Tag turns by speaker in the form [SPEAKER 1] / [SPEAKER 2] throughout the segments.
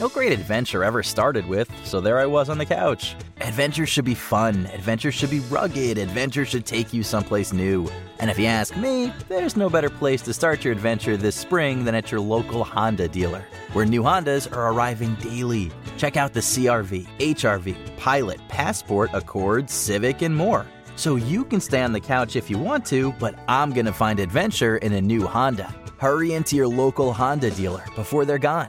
[SPEAKER 1] No great adventure ever started with, so there I was on the couch. Adventure should be fun. Adventure should be rugged. Adventure should take you someplace new. And if you ask me, there's no better place to start your adventure this spring than at your local Honda dealer, where new Hondas are arriving daily. Check out the CRV, HRV, Pilot, Passport, Accord, Civic, and more. So you can stay on the couch if you want to, but I'm gonna find adventure in a new Honda. Hurry into your local Honda dealer before they're gone.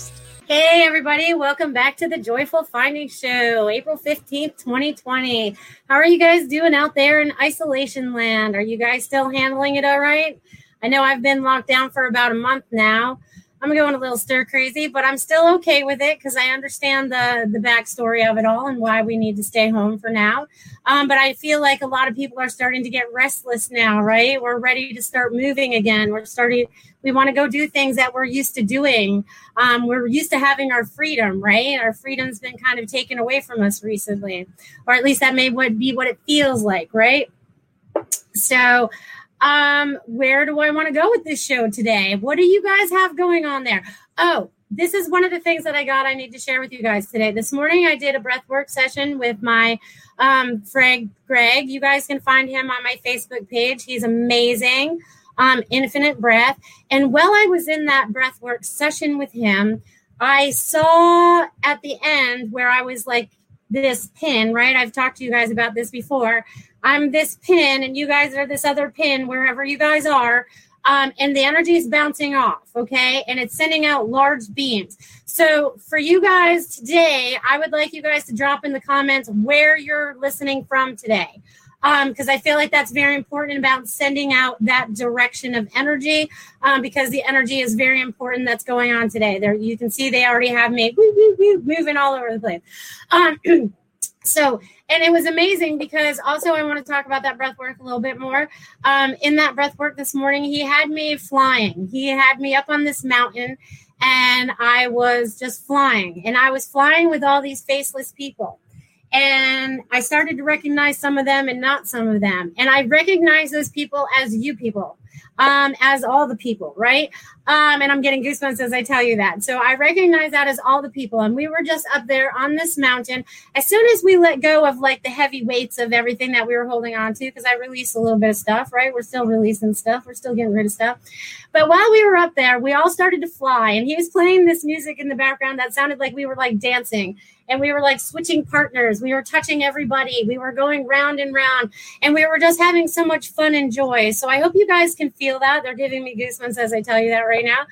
[SPEAKER 2] Hey, everybody, welcome back to the Joyful Finding Show, April 15th, 2020. How are you guys doing out there in isolation land? Are you guys still handling it all right? I know I've been locked down for about a month now. I'm going a little stir crazy, but I'm still okay with it because I understand the the backstory of it all and why we need to stay home for now. Um, but I feel like a lot of people are starting to get restless now, right? We're ready to start moving again. We're starting. We want to go do things that we're used to doing. Um, we're used to having our freedom, right? Our freedom's been kind of taken away from us recently, or at least that may be what it feels like, right? So um, where do I want to go with this show today? What do you guys have going on there? Oh, this is one of the things that I got I need to share with you guys today. This morning I did a breath work session with my um Greg Greg. You guys can find him on my Facebook page. He's amazing. Um, infinite breath. And while I was in that breath work session with him, I saw at the end where I was like this pin, right? I've talked to you guys about this before. I'm this pin and you guys are this other pin wherever you guys are. Um, and the energy is bouncing off, okay? And it's sending out large beams. So, for you guys today, I would like you guys to drop in the comments where you're listening from today. Because um, I feel like that's very important about sending out that direction of energy um, because the energy is very important that's going on today. There, you can see they already have me woo, woo, woo, moving all over the place. So and it was amazing because also I want to talk about that breath work a little bit more. Um, in that breath work this morning, he had me flying. He had me up on this mountain and I was just flying. And I was flying with all these faceless people. And I started to recognize some of them and not some of them. And I recognize those people as you people um, as all the people, right? Um, and I'm getting goosebumps as I tell you that. So I recognize that as all the people. And we were just up there on this mountain. As soon as we let go of like the heavy weights of everything that we were holding on to, because I released a little bit of stuff, right? We're still releasing stuff, we're still getting rid of stuff. But while we were up there, we all started to fly. And he was playing this music in the background that sounded like we were like dancing and we were like switching partners. We were touching everybody. We were going round and round, and we were just having so much fun and joy. So I hope you guys can feel that. They're giving me goosebumps as I tell you that right now.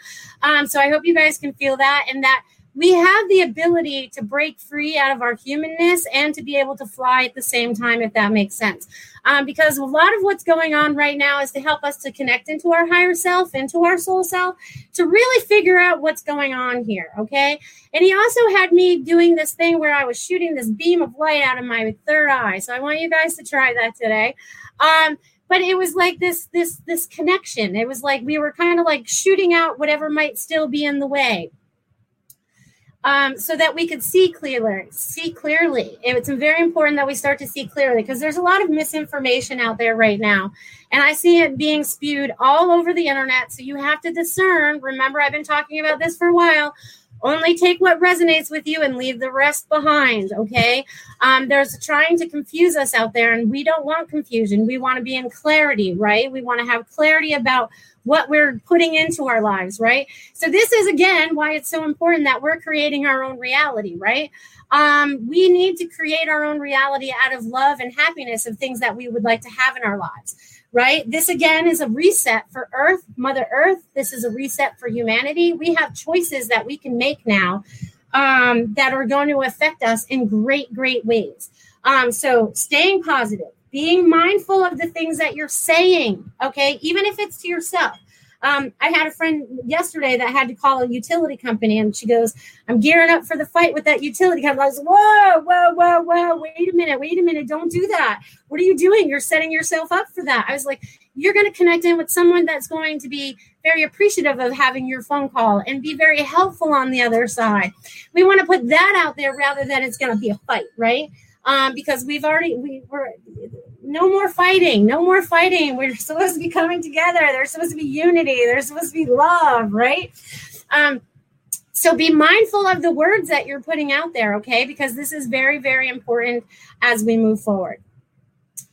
[SPEAKER 2] Um, so I hope you guys can feel that and that we have the ability to break free out of our humanness and to be able to fly at the same time, if that makes sense. Um, because a lot of what's going on right now is to help us to connect into our higher self, into our soul self, to really figure out what's going on here. Okay. And he also had me doing this thing where I was shooting this beam of light out of my third eye. So I want you guys to try that today. Um, but it was like this this this connection it was like we were kind of like shooting out whatever might still be in the way um, so that we could see clearly. See clearly. It's very important that we start to see clearly because there's a lot of misinformation out there right now, and I see it being spewed all over the internet. So you have to discern. Remember, I've been talking about this for a while. Only take what resonates with you and leave the rest behind. Okay. Um, there's trying to confuse us out there, and we don't want confusion. We want to be in clarity, right? We want to have clarity about what we're putting into our lives, right? So this is again why it's so important that we're creating our own reality, right? Um, we need to create our own reality out of love and happiness of things that we would like to have in our lives, right? This again is a reset for Earth, Mother Earth. This is a reset for humanity. We have choices that we can make now um, that are going to affect us in great, great ways. Um, so staying positive, being mindful of the things that you're saying, okay, even if it's to yourself. Um, I had a friend yesterday that had to call a utility company, and she goes, "I'm gearing up for the fight with that utility company." I was, "Whoa, whoa, whoa, whoa! Wait a minute, wait a minute! Don't do that! What are you doing? You're setting yourself up for that." I was like, "You're going to connect in with someone that's going to be very appreciative of having your phone call and be very helpful on the other side. We want to put that out there rather than it's going to be a fight, right?" Um, because we've already we were no more fighting, no more fighting. We're supposed to be coming together. There's supposed to be unity. There's supposed to be love, right? Um, so be mindful of the words that you're putting out there, okay? Because this is very, very important as we move forward.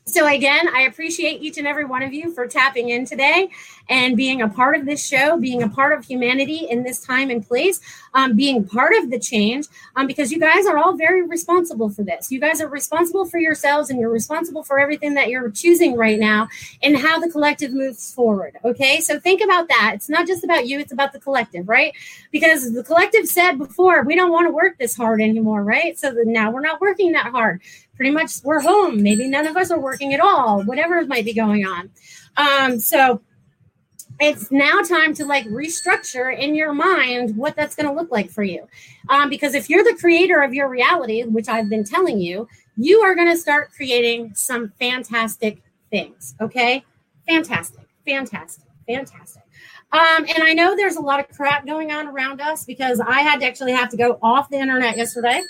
[SPEAKER 2] So, again, I appreciate each and every one of you for tapping in today and being a part of this show, being a part of humanity in this time and place, um, being part of the change, um, because you guys are all very responsible for this. You guys are responsible for yourselves and you're responsible for everything that you're choosing right now and how the collective moves forward. Okay. So, think about that. It's not just about you, it's about the collective, right? Because the collective said before, we don't want to work this hard anymore, right? So, now we're not working that hard pretty much we're home. Maybe none of us are working at all, whatever might be going on. Um, so it's now time to like restructure in your mind what that's going to look like for you. Um, because if you're the creator of your reality, which I've been telling you, you are going to start creating some fantastic things. Okay. Fantastic, fantastic, fantastic. Um, and I know there's a lot of crap going on around us because I had to actually have to go off the internet yesterday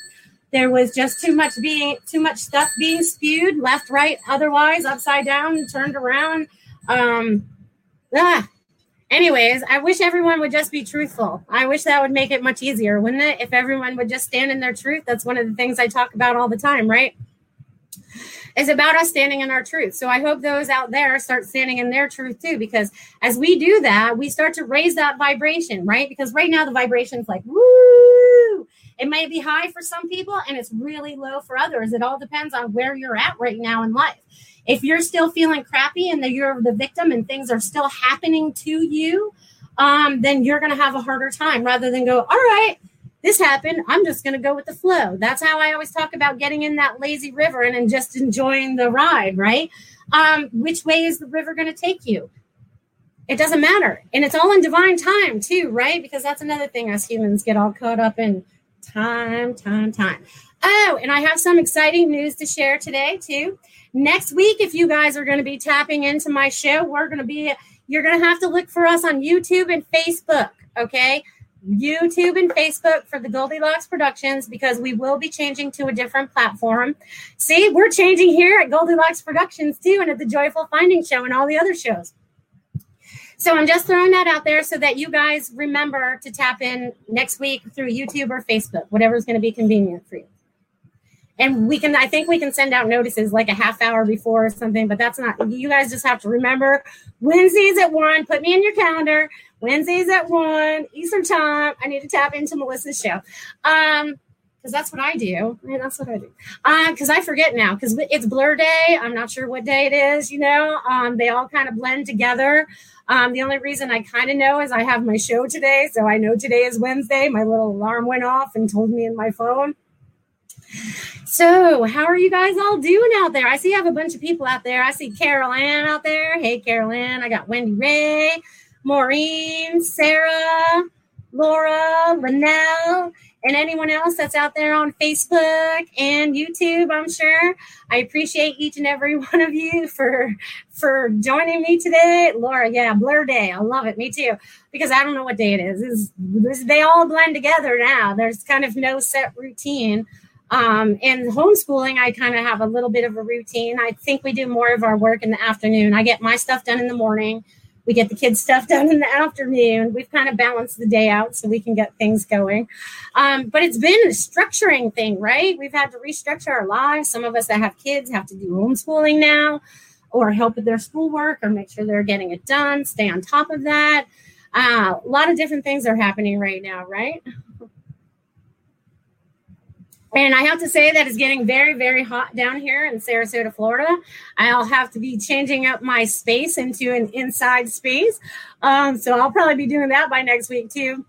[SPEAKER 2] there was just too much being too much stuff being spewed left right otherwise upside down turned around um ah. anyways i wish everyone would just be truthful i wish that would make it much easier wouldn't it if everyone would just stand in their truth that's one of the things i talk about all the time right is about us standing in our truth. So I hope those out there start standing in their truth too, because as we do that, we start to raise that vibration, right? Because right now the vibration is like, woo, it may be high for some people and it's really low for others. It all depends on where you're at right now in life. If you're still feeling crappy and you're the victim and things are still happening to you, um, then you're going to have a harder time rather than go, all right, this happened. I'm just going to go with the flow. That's how I always talk about getting in that lazy river and, and just enjoying the ride, right? Um, which way is the river going to take you? It doesn't matter. And it's all in divine time, too, right? Because that's another thing us humans get all caught up in time, time, time. Oh, and I have some exciting news to share today too. Next week, if you guys are going to be tapping into my show, we're going to be, you're going to have to look for us on YouTube and Facebook. Okay. YouTube and Facebook for the Goldilocks Productions because we will be changing to a different platform. See, we're changing here at Goldilocks Productions too, and at the Joyful Finding Show and all the other shows. So I'm just throwing that out there so that you guys remember to tap in next week through YouTube or Facebook, whatever's going to be convenient for you. And we can, I think we can send out notices like a half hour before or something, but that's not, you guys just have to remember Wednesdays at one, put me in your calendar. Wednesdays at one, Eastern time. I need to tap into Melissa's show. Um, because that's what I do. Yeah, that's what I do. Because uh, I forget now because it's Blur Day. I'm not sure what day it is. You know, um, they all kind of blend together. Um, the only reason I kind of know is I have my show today, so I know today is Wednesday. My little alarm went off and told me in my phone. So, how are you guys all doing out there? I see I have a bunch of people out there. I see Carol Ann out there. Hey, Carol Ann. I got Wendy Ray, Maureen, Sarah, Laura, Linnell, and anyone else that's out there on Facebook and YouTube, I'm sure. I appreciate each and every one of you for for joining me today. Laura, yeah, Blur Day. I love it. Me too. Because I don't know what day it is. It's, they all blend together now. There's kind of no set routine. Um, and homeschooling, I kind of have a little bit of a routine. I think we do more of our work in the afternoon. I get my stuff done in the morning we get the kids' stuff done in the afternoon. We've kind of balanced the day out so we can get things going. Um, but it's been a structuring thing, right? We've had to restructure our lives. Some of us that have kids have to do homeschooling now or help with their schoolwork or make sure they're getting it done, stay on top of that. Uh, a lot of different things are happening right now, right? And I have to say that it's getting very, very hot down here in Sarasota, Florida. I'll have to be changing up my space into an inside space. Um, so I'll probably be doing that by next week too.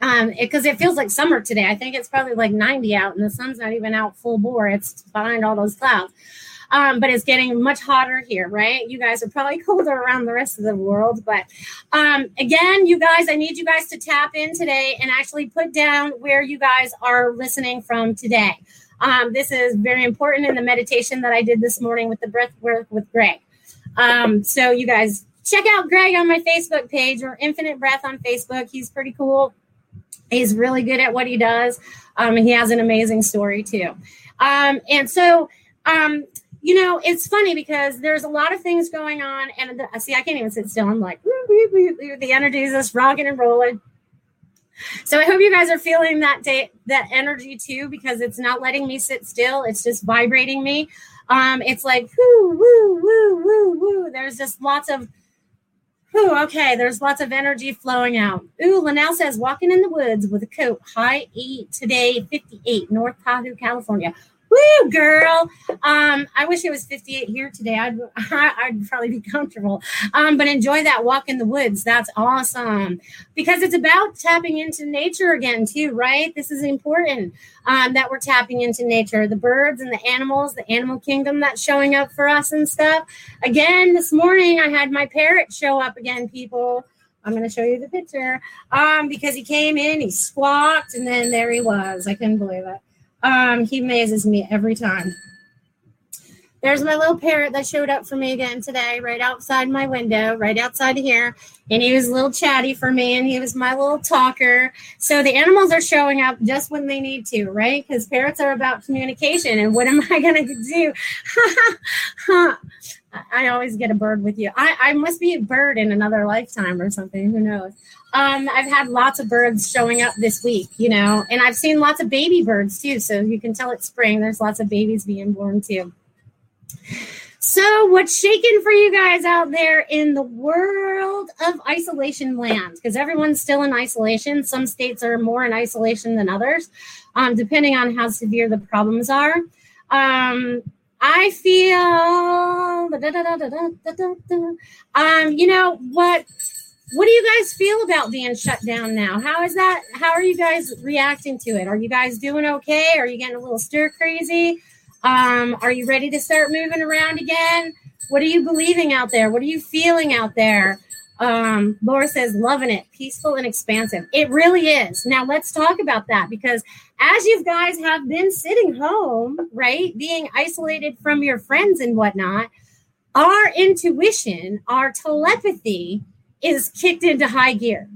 [SPEAKER 2] because um, it, it, feels like summer today. I think it's probably like 90 out and the sun's not even out full bore. It's behind all those clouds. Um, but it's getting much hotter here, right? You guys are probably colder around the rest of the world. But um, again, you guys, I need you guys to tap in today and actually put down where you guys are listening from today. Um, this is very important in the meditation that I did this morning with the breath work with Greg. Um, so you guys check out Greg on my Facebook page or Infinite Breath on Facebook. He's pretty cool. He's really good at what he does. Um, he has an amazing story too. Um, and so um, you know, it's funny because there's a lot of things going on, and the, see, I can't even sit still. I'm like, the energy is just rocking and rolling. So I hope you guys are feeling that day, that energy too, because it's not letting me sit still. It's just vibrating me. Um, it's like woo, woo, woo, woo, woo. There's just lots of woo. Okay, there's lots of energy flowing out. Ooh, Linnell says walking in the woods with a coat, high eight today, 58, North Tahoe, California. Woo, girl. Um, I wish it was 58 here today. I'd I'd probably be comfortable. Um, but enjoy that walk in the woods. That's awesome. Because it's about tapping into nature again, too, right? This is important. Um, that we're tapping into nature, the birds and the animals, the animal kingdom that's showing up for us and stuff. Again, this morning I had my parrot show up again, people. I'm going to show you the picture um, because he came in, he squawked, and then there he was. I couldn't believe it. Um, he amazes me every time. There's my little parrot that showed up for me again today, right outside my window, right outside of here. And he was a little chatty for me, and he was my little talker. So the animals are showing up just when they need to, right? Because parrots are about communication. And what am I going to do? I always get a bird with you. I, I must be a bird in another lifetime or something. Who knows? Um, I've had lots of birds showing up this week, you know, and I've seen lots of baby birds too. So you can tell it's spring. There's lots of babies being born too. So, what's shaking for you guys out there in the world of isolation land? Because everyone's still in isolation. Some states are more in isolation than others, um, depending on how severe the problems are. Um, I feel, um, you know what? What do you guys feel about being shut down now? How is that? How are you guys reacting to it? Are you guys doing okay? Are you getting a little stir crazy? Um, are you ready to start moving around again? What are you believing out there? What are you feeling out there? Um, Laura says, loving it, peaceful and expansive. It really is. Now, let's talk about that because as you guys have been sitting home, right, being isolated from your friends and whatnot, our intuition, our telepathy is kicked into high gear.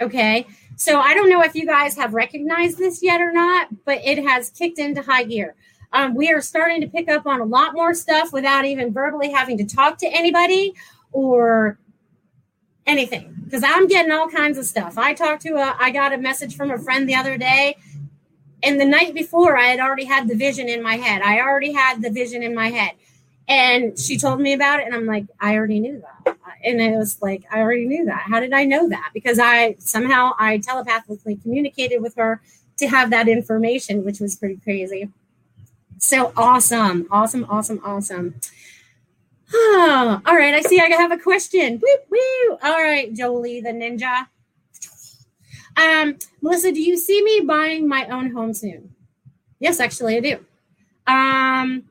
[SPEAKER 2] Okay. So I don't know if you guys have recognized this yet or not, but it has kicked into high gear. Um, we are starting to pick up on a lot more stuff without even verbally having to talk to anybody or anything because I'm getting all kinds of stuff. I talked to a, I got a message from a friend the other day, and the night before I had already had the vision in my head. I already had the vision in my head, and she told me about it, and I'm like, I already knew that, and it was like I already knew that. How did I know that? Because I somehow I telepathically communicated with her to have that information, which was pretty crazy. So awesome, awesome, awesome, awesome. Oh, all right, I see I have a question. Woo, woo. All right, Jolie the ninja. Um, Melissa, do you see me buying my own home soon? Yes, actually, I do. Um,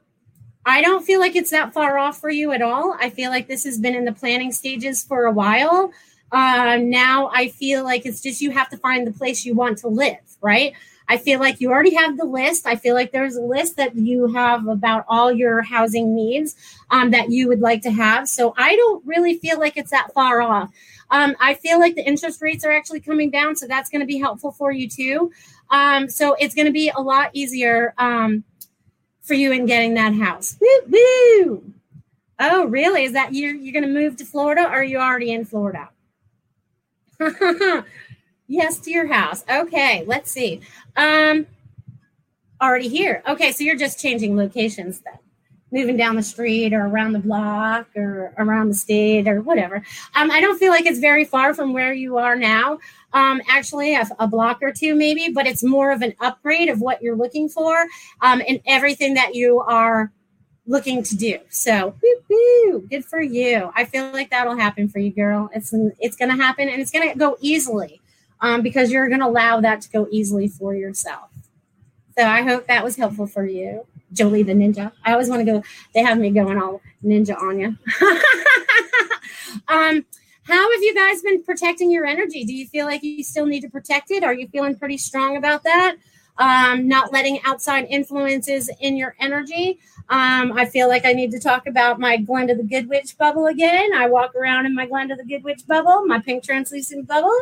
[SPEAKER 2] I don't feel like it's that far off for you at all. I feel like this has been in the planning stages for a while. Um, now I feel like it's just you have to find the place you want to live, right? I feel like you already have the list. I feel like there's a list that you have about all your housing needs um, that you would like to have. So I don't really feel like it's that far off. Um, I feel like the interest rates are actually coming down, so that's going to be helpful for you too. Um, so it's going to be a lot easier um, for you in getting that house. Woo woo! Oh, really? Is that you? You're going to move to Florida, or are you already in Florida? yes, to your house. Okay, let's see. Um, already here. Okay, so you're just changing locations then moving down the street or around the block or around the state or whatever. Um, I don't feel like it's very far from where you are now. Um, actually, a, a, block or two maybe, but it's more of an upgrade of what you're looking for um, and everything that you are looking to do. So, woo, good for you. I feel like that'll happen for you, girl. It's it's going to happen and it's going to go easily um, because you're going to allow that to go easily for yourself. So I hope that was helpful for you. Jolie the Ninja. I always want to go. They have me going all ninja on you. um, how have you guys been protecting your energy? Do you feel like you still need to protect it? Are you feeling pretty strong about that? Um, not letting outside influences in your energy. Um, I feel like I need to talk about my Glenda the Good Witch bubble again. I walk around in my Glenda the Good Witch bubble, my pink translucent bubble,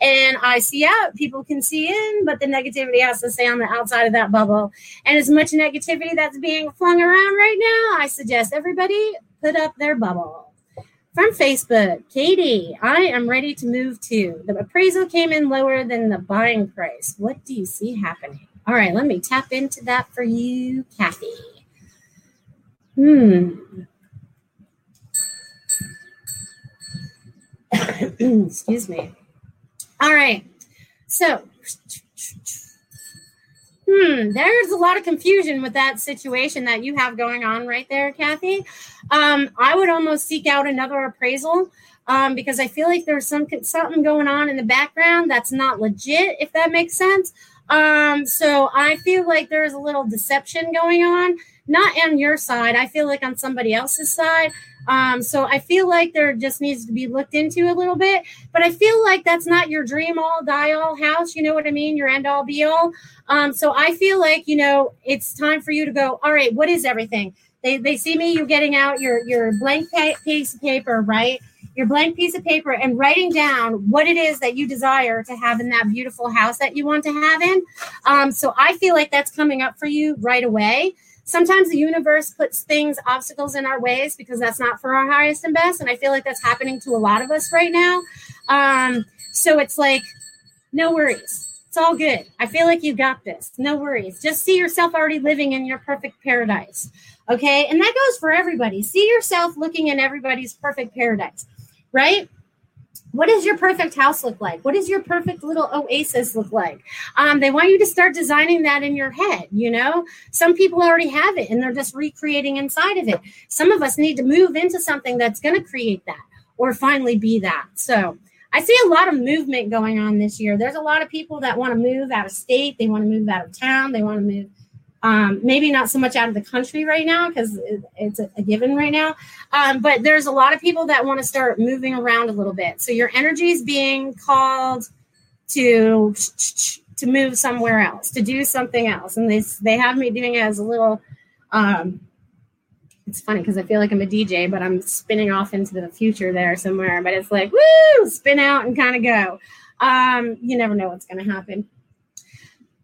[SPEAKER 2] and I see out. People can see in, but the negativity has to stay on the outside of that bubble. And as much negativity that's being flung around right now, I suggest everybody put up their bubble. From Facebook, Katie, I am ready to move to. The appraisal came in lower than the buying price. What do you see happening? All right, let me tap into that for you, Kathy. Hmm. Excuse me. All right. So, hmm, there's a lot of confusion with that situation that you have going on right there, Kathy. Um, I would almost seek out another appraisal um, because I feel like there's some something going on in the background that's not legit, if that makes sense. Um, so I feel like there's a little deception going on not on your side. I feel like on somebody else's side. Um, so I feel like there just needs to be looked into a little bit. But I feel like that's not your dream all die all house. You know what I mean? Your end all be all. Um, so I feel like you know it's time for you to go. All right, what is everything? They they see me you getting out your your blank piece of paper, right? Your blank piece of paper and writing down what it is that you desire to have in that beautiful house that you want to have in. Um, so I feel like that's coming up for you right away sometimes the universe puts things, obstacles in our ways because that's not for our highest and best. And I feel like that's happening to a lot of us right now. Um, so it's like, no worries. It's all good. I feel like you got this. No worries. Just see yourself already living in your perfect paradise. Okay. And that goes for everybody. See yourself looking in everybody's perfect paradise, right? What does your perfect house look like? What does your perfect little oasis look like? Um, they want you to start designing that in your head you know? Some people already have it and they're just recreating inside of it. Some of us need to move into something that's going to create that or finally be that. So i see a lot of movement going on this year. There's a lot of people that want to move out of state. They want to move out of town. They want to move um, maybe not so much out of the country right now because it, it's a, a, given right now. Um, but there's a lot of people that want to start moving around a little bit. So your energy is being called to to move somewhere else, to do something else, and they they have me doing it as a little. Um, it's funny because I feel like I'm a DJ, but I'm spinning off into the future there somewhere. But it's like woo, spin out and kind of go. Um, you never know what's going to happen.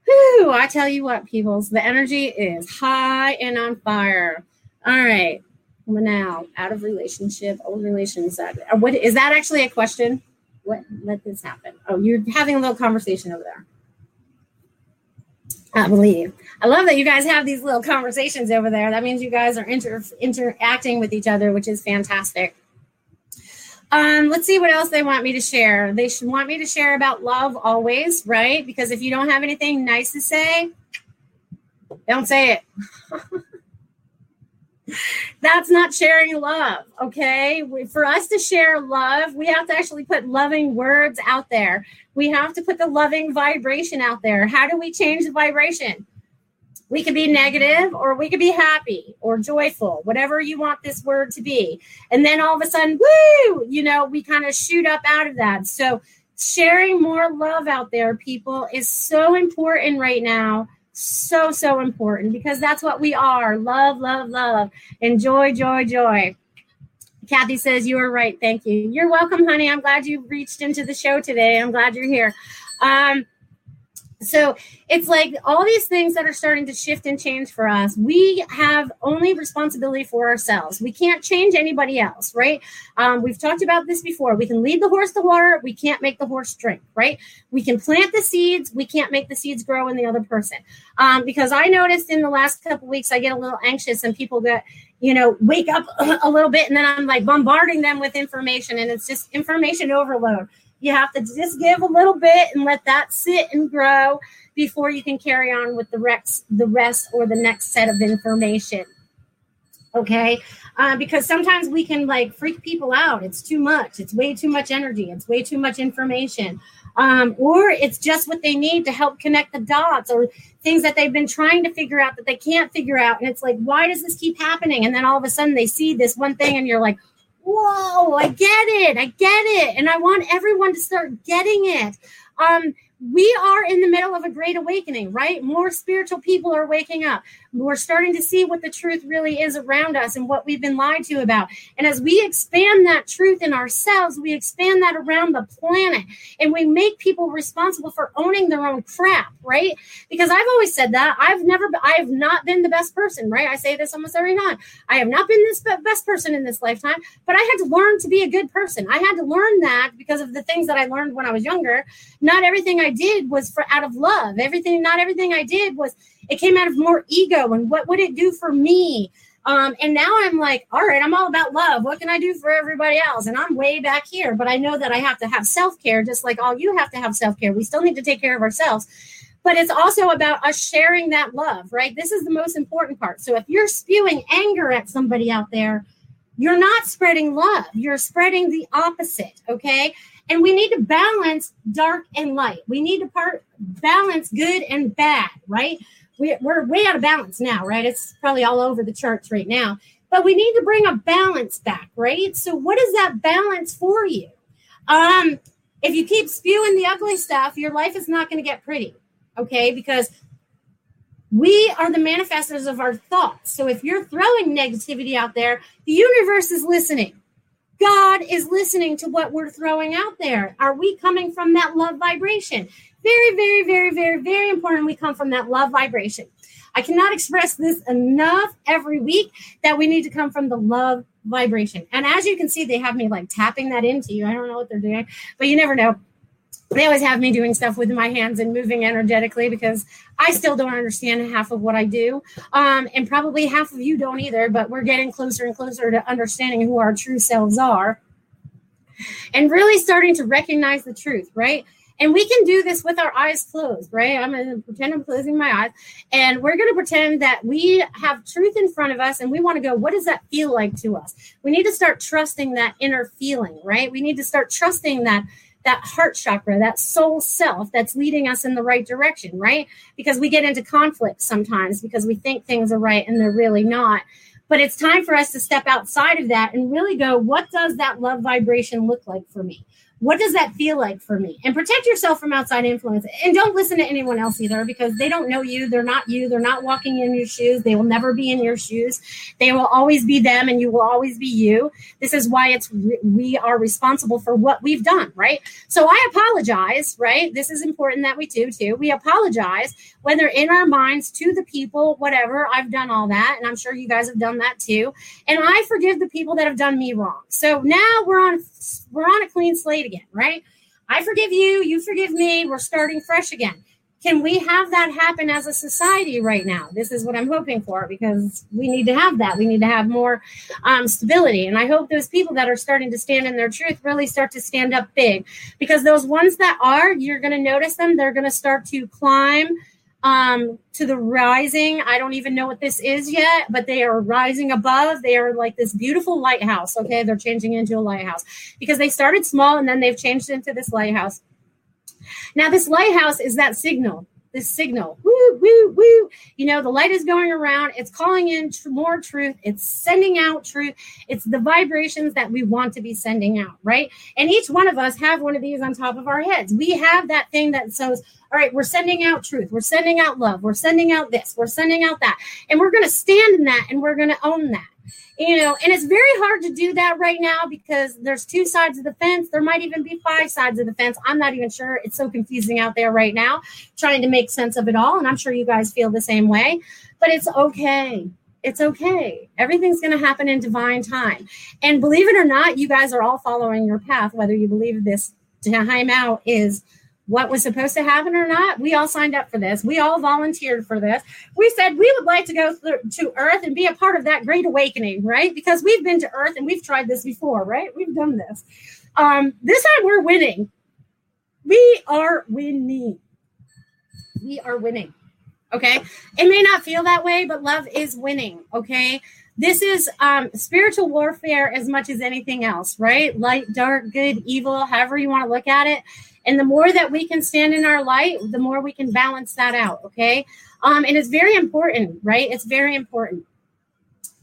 [SPEAKER 2] Whew, I tell you what, peoples, the energy is high and on fire. All right. Now, out of relationship, old relations. Uh, what is that actually a question? What let this happen? Oh, you're having a little conversation over there. I believe. I love that you guys have these little conversations over there. That means you guys are inter- interacting with each other, which is fantastic. Um, let's see what else they want me to share. They should want me to share about love always, right? Because if you don't have anything nice to say, don't say it. That's not sharing love, okay? For us to share love, we have to actually put loving words out there. We have to put the loving vibration out there. How do we change the vibration? We could be negative or we could be happy or joyful, whatever you want this word to be. And then all of a sudden, woo, you know, we kind of shoot up out of that. So sharing more love out there, people, is so important right now. So, so important because that's what we are love, love, love, and joy, joy, joy. Kathy says, You are right. Thank you. You're welcome, honey. I'm glad you reached into the show today. I'm glad you're here. Um, so it's like all these things that are starting to shift and change for us we have only responsibility for ourselves. We can't change anybody else right? Um, we've talked about this before. We can lead the horse to water. We can't make the horse drink right? We can plant the seeds. We can't make the seeds grow in the other person. Um, because i noticed in the last couple weeks i get a little anxious and people get you know wake up a little bit and then i'm like bombarding them with information and it's just information overload you have to just give a little bit and let that sit and grow before you can carry on with the rest, the rest or the next set of information. Okay, uh, because sometimes we can like freak people out. It's too much. It's way too much energy. It's way too much information. Um, or it's just what they need to help connect the dots or things that they've been trying to figure out that they can't figure out. And it's like, why does this keep happening? And then all of a sudden they see this one thing and you're like, whoa, I get it. I get it. And I want everyone to start getting it. Um, we are in the middle of a great awakening, right? More spiritual people are waking up. We're starting to see what the truth really is around us and what we've been lied to about. And as we expand that truth in ourselves, we expand that around the planet and we make people responsible for owning their own crap, right? Because I've always said that I've never, I have not been the best person, right? I say this almost every time. I have not been this best person in this lifetime, but I had to learn to be a good person. I had to learn that because of the things that I learned when I was younger. Not everything I did was for out of love. Everything, not everything I did was it came out of more ego and what would it do for me? Um, and now I'm like, all right, I'm all about love. What can I do for everybody else? And I'm way back here, but I know that I have to have self care, just like all you have to have self care. We still need to take care of ourselves, but it's also about us sharing that love, right? This is the most important part. So if you're spewing anger at somebody out there, you're not spreading love, you're spreading the opposite, okay? And we need to balance dark and light. We need to part balance good and bad, right? We, we're way out of balance now, right? It's probably all over the charts right now. But we need to bring a balance back, right? So, what is that balance for you? Um, if you keep spewing the ugly stuff, your life is not going to get pretty, okay? Because we are the manifestors of our thoughts. So if you're throwing negativity out there, the universe is listening. God is listening to what we're throwing out there. Are we coming from that love vibration? Very, very, very, very, very important. We come from that love vibration. I cannot express this enough every week that we need to come from the love vibration. And as you can see, they have me like tapping that into you. I don't know what they're doing, but you never know. They always have me doing stuff with my hands and moving energetically because I still don't understand half of what I do. Um, and probably half of you don't either, but we're getting closer and closer to understanding who our true selves are and really starting to recognize the truth, right? And we can do this with our eyes closed, right? I'm going to pretend I'm closing my eyes. And we're going to pretend that we have truth in front of us and we want to go, what does that feel like to us? We need to start trusting that inner feeling, right? We need to start trusting that that heart chakra, that soul self that's leading us in the right direction, right? Because we get into conflict sometimes because we think things are right and they're really not. But it's time for us to step outside of that and really go, what does that love vibration look like for me? What does that feel like for me? And protect yourself from outside influence. And don't listen to anyone else either because they don't know you. They're not you. They're not walking in your shoes. They will never be in your shoes. They will always be them and you will always be you. This is why it's we are responsible for what we've done right? So i apologize right? This is important that we do too. We apologize whether in our minds to the people whatever. I've done all that and i'm sure you guys have done that too. And i forgive the people that have done me wrong. So now we're on we're on a clean slate again, right? I forgive you, you forgive me, we're starting fresh again. can we have that happen as a society right now? This is what I'm hoping for because we need to have that. We need to have more um, stability. And I hope those people that are starting to stand in their truth really start to stand up big because those ones that are, you're going to notice them, they're going to start to climb um, to the rising. I don't even know what this is yet, but they are rising above. They are like this beautiful lighthouse. Okay. They're changing into a lighthouse because they started small and then they've changed into this lighthouse. Now, this lighthouse is that signal, this signal. Woo, woo, woo. You know, the light is going around. It's calling in tr- more truth. It's sending out truth. It's the vibrations that we want to be sending out, right? And each one of us have one of these on top of our heads. We have that thing that says, all right, we're sending out truth. We're sending out love. We're sending out this. We're sending out that. And we're going to stand in that and we're going to own that you know and it's very hard to do that right now because there's two sides of the fence. There might even be five sides of the fence. I'm not even sure. It's so confusing out there right now trying to make sense of it all and i'm sure you guys feel the same way but it's okay. It's okay. Everything's going to happen in divine time. And believe it or not you guys are all following your path whether you believe this time out is what was supposed to happen or not. We all signed up for this. We all volunteered for this. We said we would like to go to Earth and be a part of that great awakening, right? Because we've been to Earth and we've tried this before, right? We've done this. Um, this time we're winning. We are winning. We are winning. Okay. It may not feel that way, but love is winning. Okay. This is um, spiritual warfare as much as anything else, right? Light, dark, good, evil, however you want to look at it and the more that we can stand in our light, the more we can balance that out. Okay. Um, and it's very important, right? It's very important.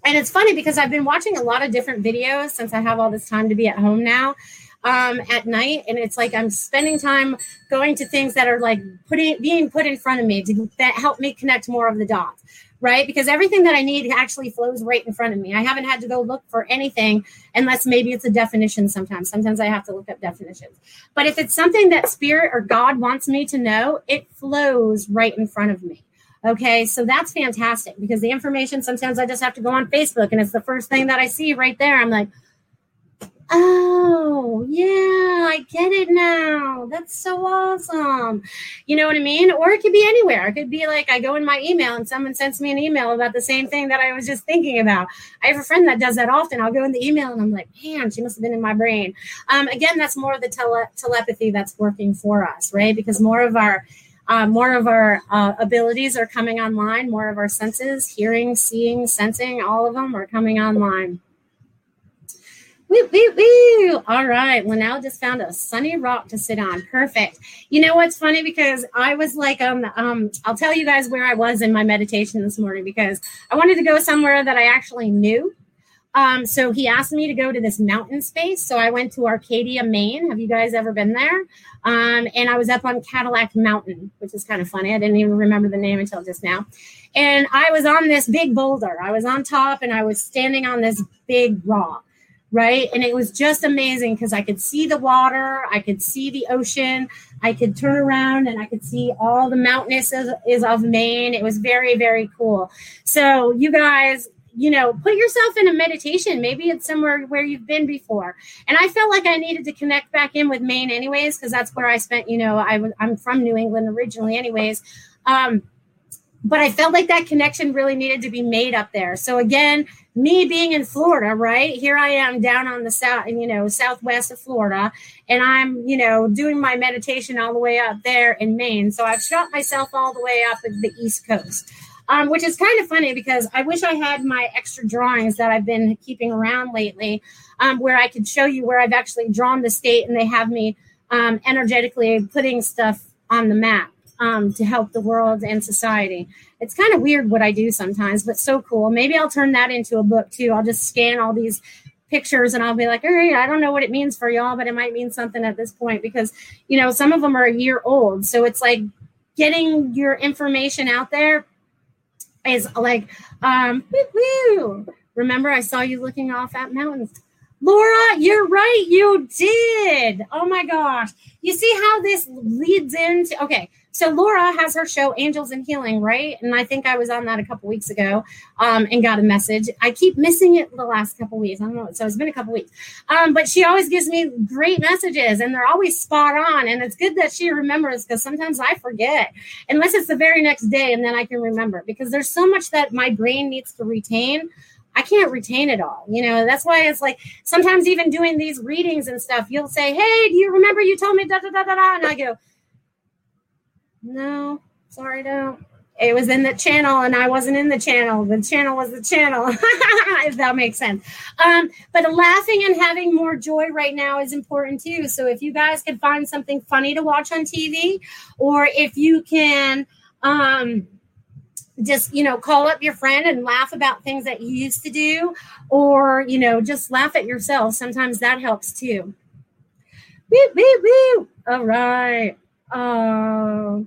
[SPEAKER 2] And it's funny because I've been watching a lot of different videos since I have all this time to be at home now um, at night. And it's like I'm spending time going to things that are like putting being put in front of me to that help me connect more of the dots right? Because everything that I need actually flows right in front of me. I haven't had to go look for anything unless maybe it's a definition sometimes. Sometimes I have to look up definitions. But if it's something that spirit or God wants me to know, it flows right in front of me. Okay, so that's fantastic because the information sometimes I just have to go on Facebook and it's the first thing that I see right there. I'm like, oh, yeah, I get it now. That's so awesome. You know what I mean? Or it could be anywhere. It could be like I go in my email and someone sends me an email about the same thing that I was just thinking about. I have a friend that does that often. I'll go in the email and I'm like, man, she must have been in my brain. Um, again, that's more of the tele- telepathy that's working for us, right? Because more of our uh, more of our uh, abilities are coming online, more of our senses, hearing, seeing, sensing, all of them are coming online. Woo, woo, woo. All right. Linnell just found a sunny rock to sit on. Perfect. You know what's funny? Because I was like, um, um, I'll tell you guys where I was in my meditation this morning because I wanted to go somewhere that I actually knew. Um, so he asked me to go to this mountain space. So I went to Arcadia, Maine. Have you guys ever been there? Um, and I was up on Cadillac Mountain, which is kind of funny. I didn't even remember the name until just now. And I was on this big boulder. I was on top and I was standing on this big rock right? And it was just amazing because I could see the water, I could see the ocean, I could turn around and I could see all the mountainous is of Maine. It was very, very cool. So you guys, you know, put yourself in a meditation. Maybe it's somewhere where you've been before. And I felt like I needed to connect back in with Maine anyways, because that's where I spent, you know, I was I'm from New England originally anyways. Um, but I felt like that connection really needed to be made up there. So again, me being in Florida, right? Here I am down on the south, you know, southwest of Florida, and I'm, you know, doing my meditation all the way up there in Maine. So I've shot myself all the way up the East Coast. Um, which is kind of funny because I wish I had my extra drawings that I've been keeping around lately, um, where I could show you where I've actually drawn the state and they have me um, energetically putting stuff on the map um, to help the world and society. It's kind of weird what I do sometimes, but so cool. Maybe I'll turn that into a book too. I'll just scan all these pictures and I'll be like, all right, I don't know what it means for y'all, but it might mean something at this point because, you know, some of them are a year old. So it's like getting your information out there is like, um, woo-woo. remember, I saw you looking off at mountains. Laura, you're right. You did. Oh my gosh. You see how this leads into okay. So Laura has her show Angels and Healing, right? And I think I was on that a couple weeks ago um, and got a message. I keep missing it the last couple weeks. I don't know. So it's been a couple weeks. Um, but she always gives me great messages and they're always spot on. And it's good that she remembers because sometimes I forget unless it's the very next day and then I can remember because there's so much that my brain needs to retain. I can't retain it all. You know, that's why it's like sometimes even doing these readings and stuff, you'll say, Hey, do you remember you told me da da da da da? And I go, no, sorry, don't. It was in the channel and I wasn't in the channel. The channel was the channel, if that makes sense. Um, but laughing and having more joy right now is important too. So if you guys can find something funny to watch on TV, or if you can, um, just you know call up your friend and laugh about things that you used to do or you know just laugh at yourself sometimes that helps too woo, woo, woo. all right Oh.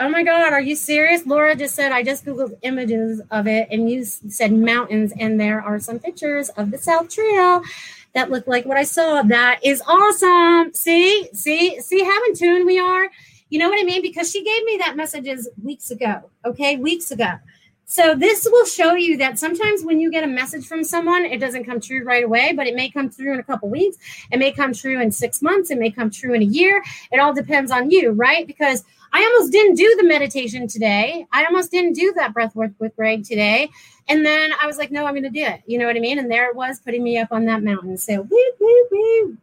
[SPEAKER 2] Oh my God, are you serious? Laura just said, I just Googled images of it and you said mountains, and there are some pictures of the South Trail that look like what I saw. That is awesome. See, see, see how in tune we are. You know what I mean? Because she gave me that messages weeks ago. Okay, weeks ago. So this will show you that sometimes when you get a message from someone, it doesn't come true right away, but it may come through in a couple weeks. It may come true in six months. It may come true in a year. It all depends on you, right? Because I almost didn't do the meditation today. I almost didn't do that breath work with Greg today. And then I was like, no, I'm going to do it. You know what I mean? And there it was putting me up on that mountain. So, woo, woo, woo.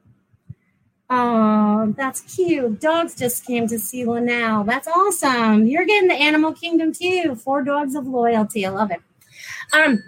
[SPEAKER 2] Oh, that's cute. Dogs just came to see Linnell. That's awesome. You're getting the animal kingdom too. Four dogs of loyalty. I love it. Um,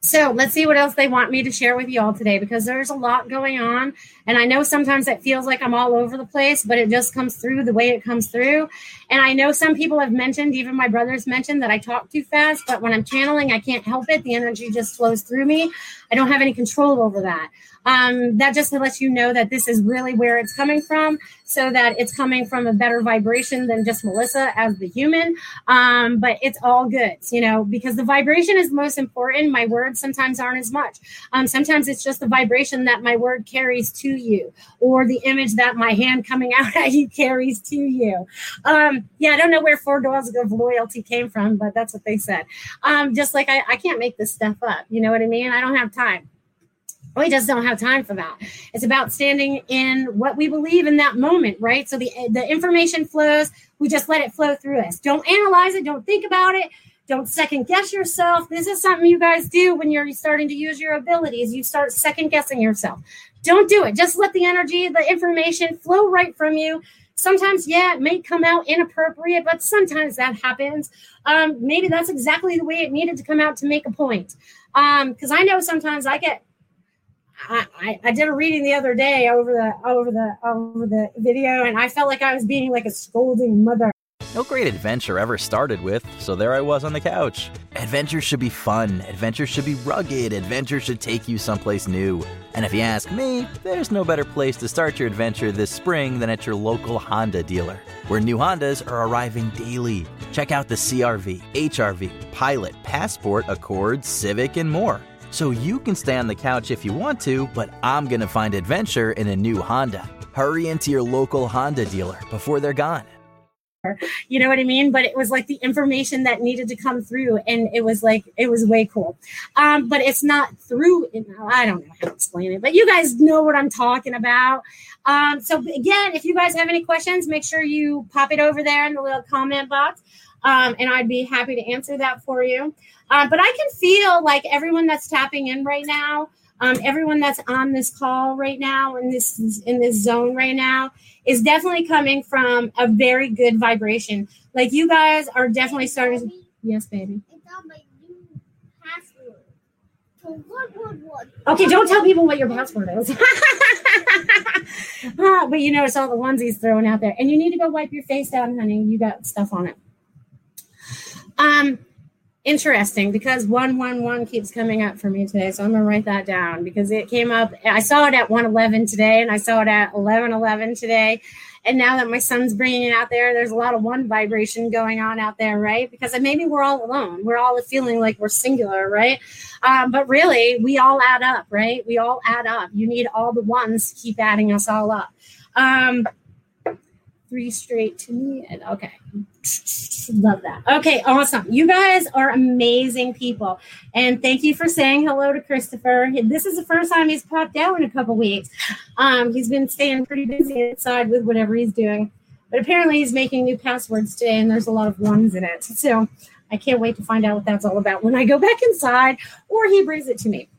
[SPEAKER 2] so let's see what else they want me to share with you all today because there's a lot going on. And I know sometimes it feels like I'm all over the place, but it just comes through the way it comes through. And I know some people have mentioned, even my brothers mentioned, that I talk too fast, but when I'm channeling, I can't help it. The energy just flows through me. I don't have any control over that. Um, that just lets you know that this is really where it's coming from, so that it's coming from a better vibration than just Melissa as the human. Um, but it's all good, you know, because the vibration is most important. My words sometimes aren't as much. Um, sometimes it's just the vibration that my word carries to you, or the image that my hand coming out at you carries to you. Um, yeah, I don't know where four dogs of loyalty came from, but that's what they said. Um, just like I, I can't make this stuff up. You know what I mean? I don't have time. We just don't have time for that. It's about standing in what we believe in that moment, right? So the the information flows. We just let it flow through us. Don't analyze it. Don't think about it. Don't second guess yourself. This is something you guys do when you're starting to use your abilities. You start second guessing yourself. Don't do it. Just let the energy, the information flow right from you. Sometimes, yeah, it may come out inappropriate, but sometimes that happens. Um, maybe that's exactly the way it needed to come out to make a point. Because um, I know sometimes I get I, I, did a reading the other day over the over the over the video, and I felt like I was being like a scolding mother.
[SPEAKER 1] No great adventure ever started with, so there I was on the couch. Adventure should be fun. Adventure should be rugged. Adventure should take you someplace new. And if you ask me, there's no better place to start your adventure this spring than at your local Honda dealer, where new Hondas are arriving daily. Check out the CRV, HRV, Pilot, Passport, Accord, Civic, and more. So you can stay on the couch if you want to, but I'm going to find adventure in a new Honda. Hurry into your local Honda dealer before they're gone.
[SPEAKER 2] You know what I mean? But it was like the information that needed to come through, and it was like it was way cool. Um, but it's not through. I don't know how to explain it, but you guys know what I'm talking about. Um, so again, if you guys have any questions, make sure you pop it over there in the little comment box, um, and I'd be happy to answer that for you. Uh, but I can feel like everyone that's tapping in right now, um, everyone that's on this call right now in this in this zone right now is definitely coming from a very good vibration. Like you guys are definitely starting. Baby, yes, baby. Okay, don't tell people what your password is. but you notice all the onesies thrown out there, and you need to go wipe your face down, honey. You got stuff on it. Um, interesting because 111 keeps coming up for me today. So I'm going to write that down because it came up. I saw it at 111 today and I saw it at 1111 today. And now that my son's bringing it out there, there's a lot of one vibration going on out there, right? Because maybe we're all alone. We're all feeling like we're singular, right? Um, but really, we all add up, right? We all add up. You need all the ones to keep adding us all up. Um, three straight to me. And okay. Love that. Okay, awesome. You guys are amazing people. And thank you for saying hello to Christopher. This is the first time he's popped out in a couple weeks. Um, he's been staying pretty busy inside with whatever he's doing. But apparently he's making new passwords today and there's a lot of ones in it. So I can't wait to find out what that's all about when I go back inside or he brings it to me.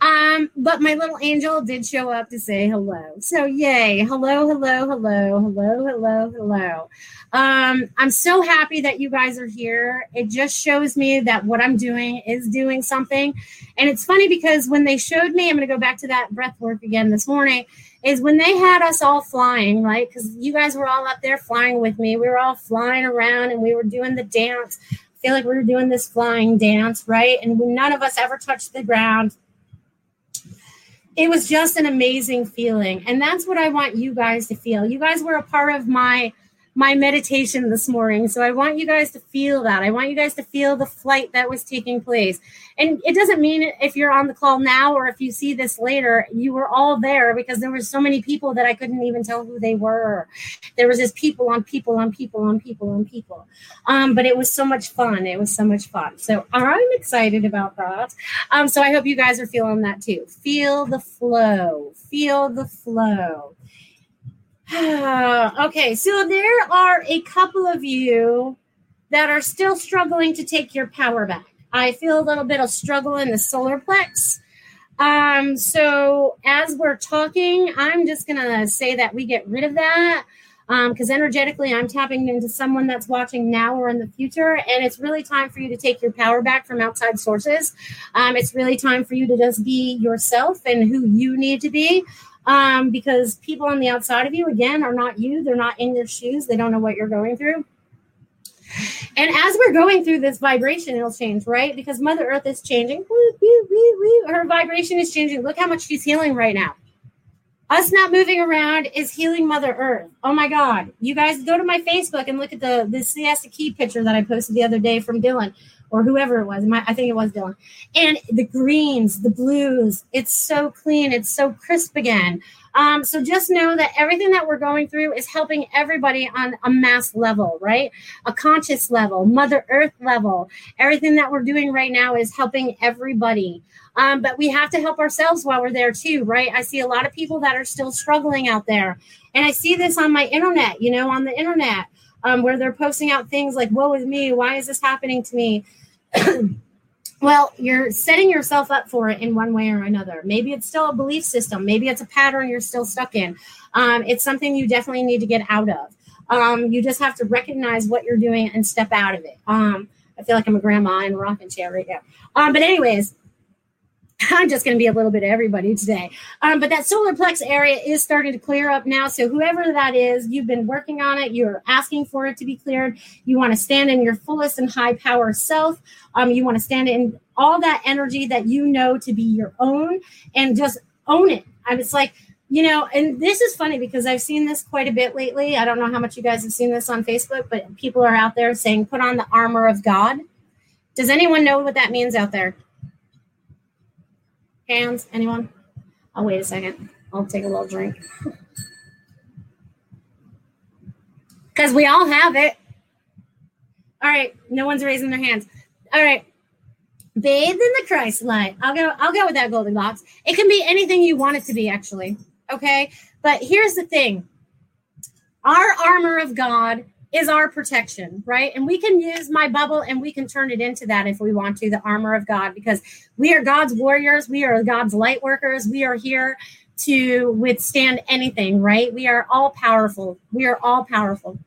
[SPEAKER 2] Um, but my little angel did show up to say hello. So yay. Hello, hello, hello, hello, hello, hello. Um, I'm so happy that you guys are here. It just shows me that what I'm doing is doing something. And it's funny because when they showed me, I'm going to go back to that breath work again this morning, is when they had us all flying, right? Because you guys were all up there flying with me. We were all flying around and we were doing the dance. I feel like we were doing this flying dance, right? And none of us ever touched the ground it was just an amazing feeling. And that's what I want you guys to feel. You guys were a part of my my meditation this morning. So I want you guys to feel that. I want you guys to feel the flight that was taking place. And it doesn't mean if you're on the call now or if you see this later, you were all there because there were so many people that I couldn't even tell who they were. There was just people on people on people on people on people. Um, but it was so much fun. It was so much fun. So I'm excited about that. Um, so I hope you guys are feeling that too. Feel the flow. Feel the flow. okay, so there are a couple of you that are still struggling to take your power back. I feel a little bit of struggle in the solar plex. Um, so as we're talking, I'm just gonna say that we get rid of that because um, energetically, I'm tapping into someone that's watching now or in the future, and it's really time for you to take your power back from outside sources. Um, it's really time for you to just be yourself and who you need to be um, because people on the outside of you, again, are not you. They're not in your shoes. They don't know what you're going through. And as we're going through this vibration, it'll change, right? Because Mother Earth is changing. Her vibration is changing. Look how much she's healing right now. Us not moving around is healing Mother Earth. Oh my God. You guys go to my Facebook and look at the, the Siesta Key picture that I posted the other day from Dylan or whoever it was. My, I think it was Dylan. And the greens, the blues, it's so clean, it's so crisp again. Um, so just know that everything that we're going through is helping everybody on a mass level, right? A conscious level, Mother Earth level. Everything that we're doing right now is helping everybody. Um, but we have to help ourselves while we're there too, right? I see a lot of people that are still struggling out there. And I see this on my internet, you know, on the internet. Um, where they're posting out things like, woe is me, why is this happening to me? well, you're setting yourself up for it in one way or another. Maybe it's still a belief system. Maybe it's a pattern you're still stuck in. Um, it's something you definitely need to get out of. Um, you just have to recognize what you're doing and step out of it. Um, I feel like I'm a grandma in a rocking chair right now. Um, but anyways, I'm just going to be a little bit of everybody today. Um, but that solar plex area is starting to clear up now. So whoever that is, you've been working on it. You're asking for it to be cleared. You want to stand in your fullest and high power self. Um, you want to stand in all that energy that you know to be your own and just own it. And it's like, you know, and this is funny because I've seen this quite a bit lately. I don't know how much you guys have seen this on Facebook, but people are out there saying, put on the armor of God. Does anyone know what that means out there? Hands? Anyone? I'll wait a second. I'll take a little drink. Because we all have it. All right. No one's raising their hands. All right. Bathed in the Christ light. I'll go, I'll go with that Goldilocks. It can be anything you want it to be, actually. Okay. But here's the thing. Our armor of God is our protection, right? And we can use my bubble and we can turn it into that if we want to, the armor of God, because we are God's warriors. We are God's light workers. We are here to withstand anything, right? We are all powerful. We are all powerful.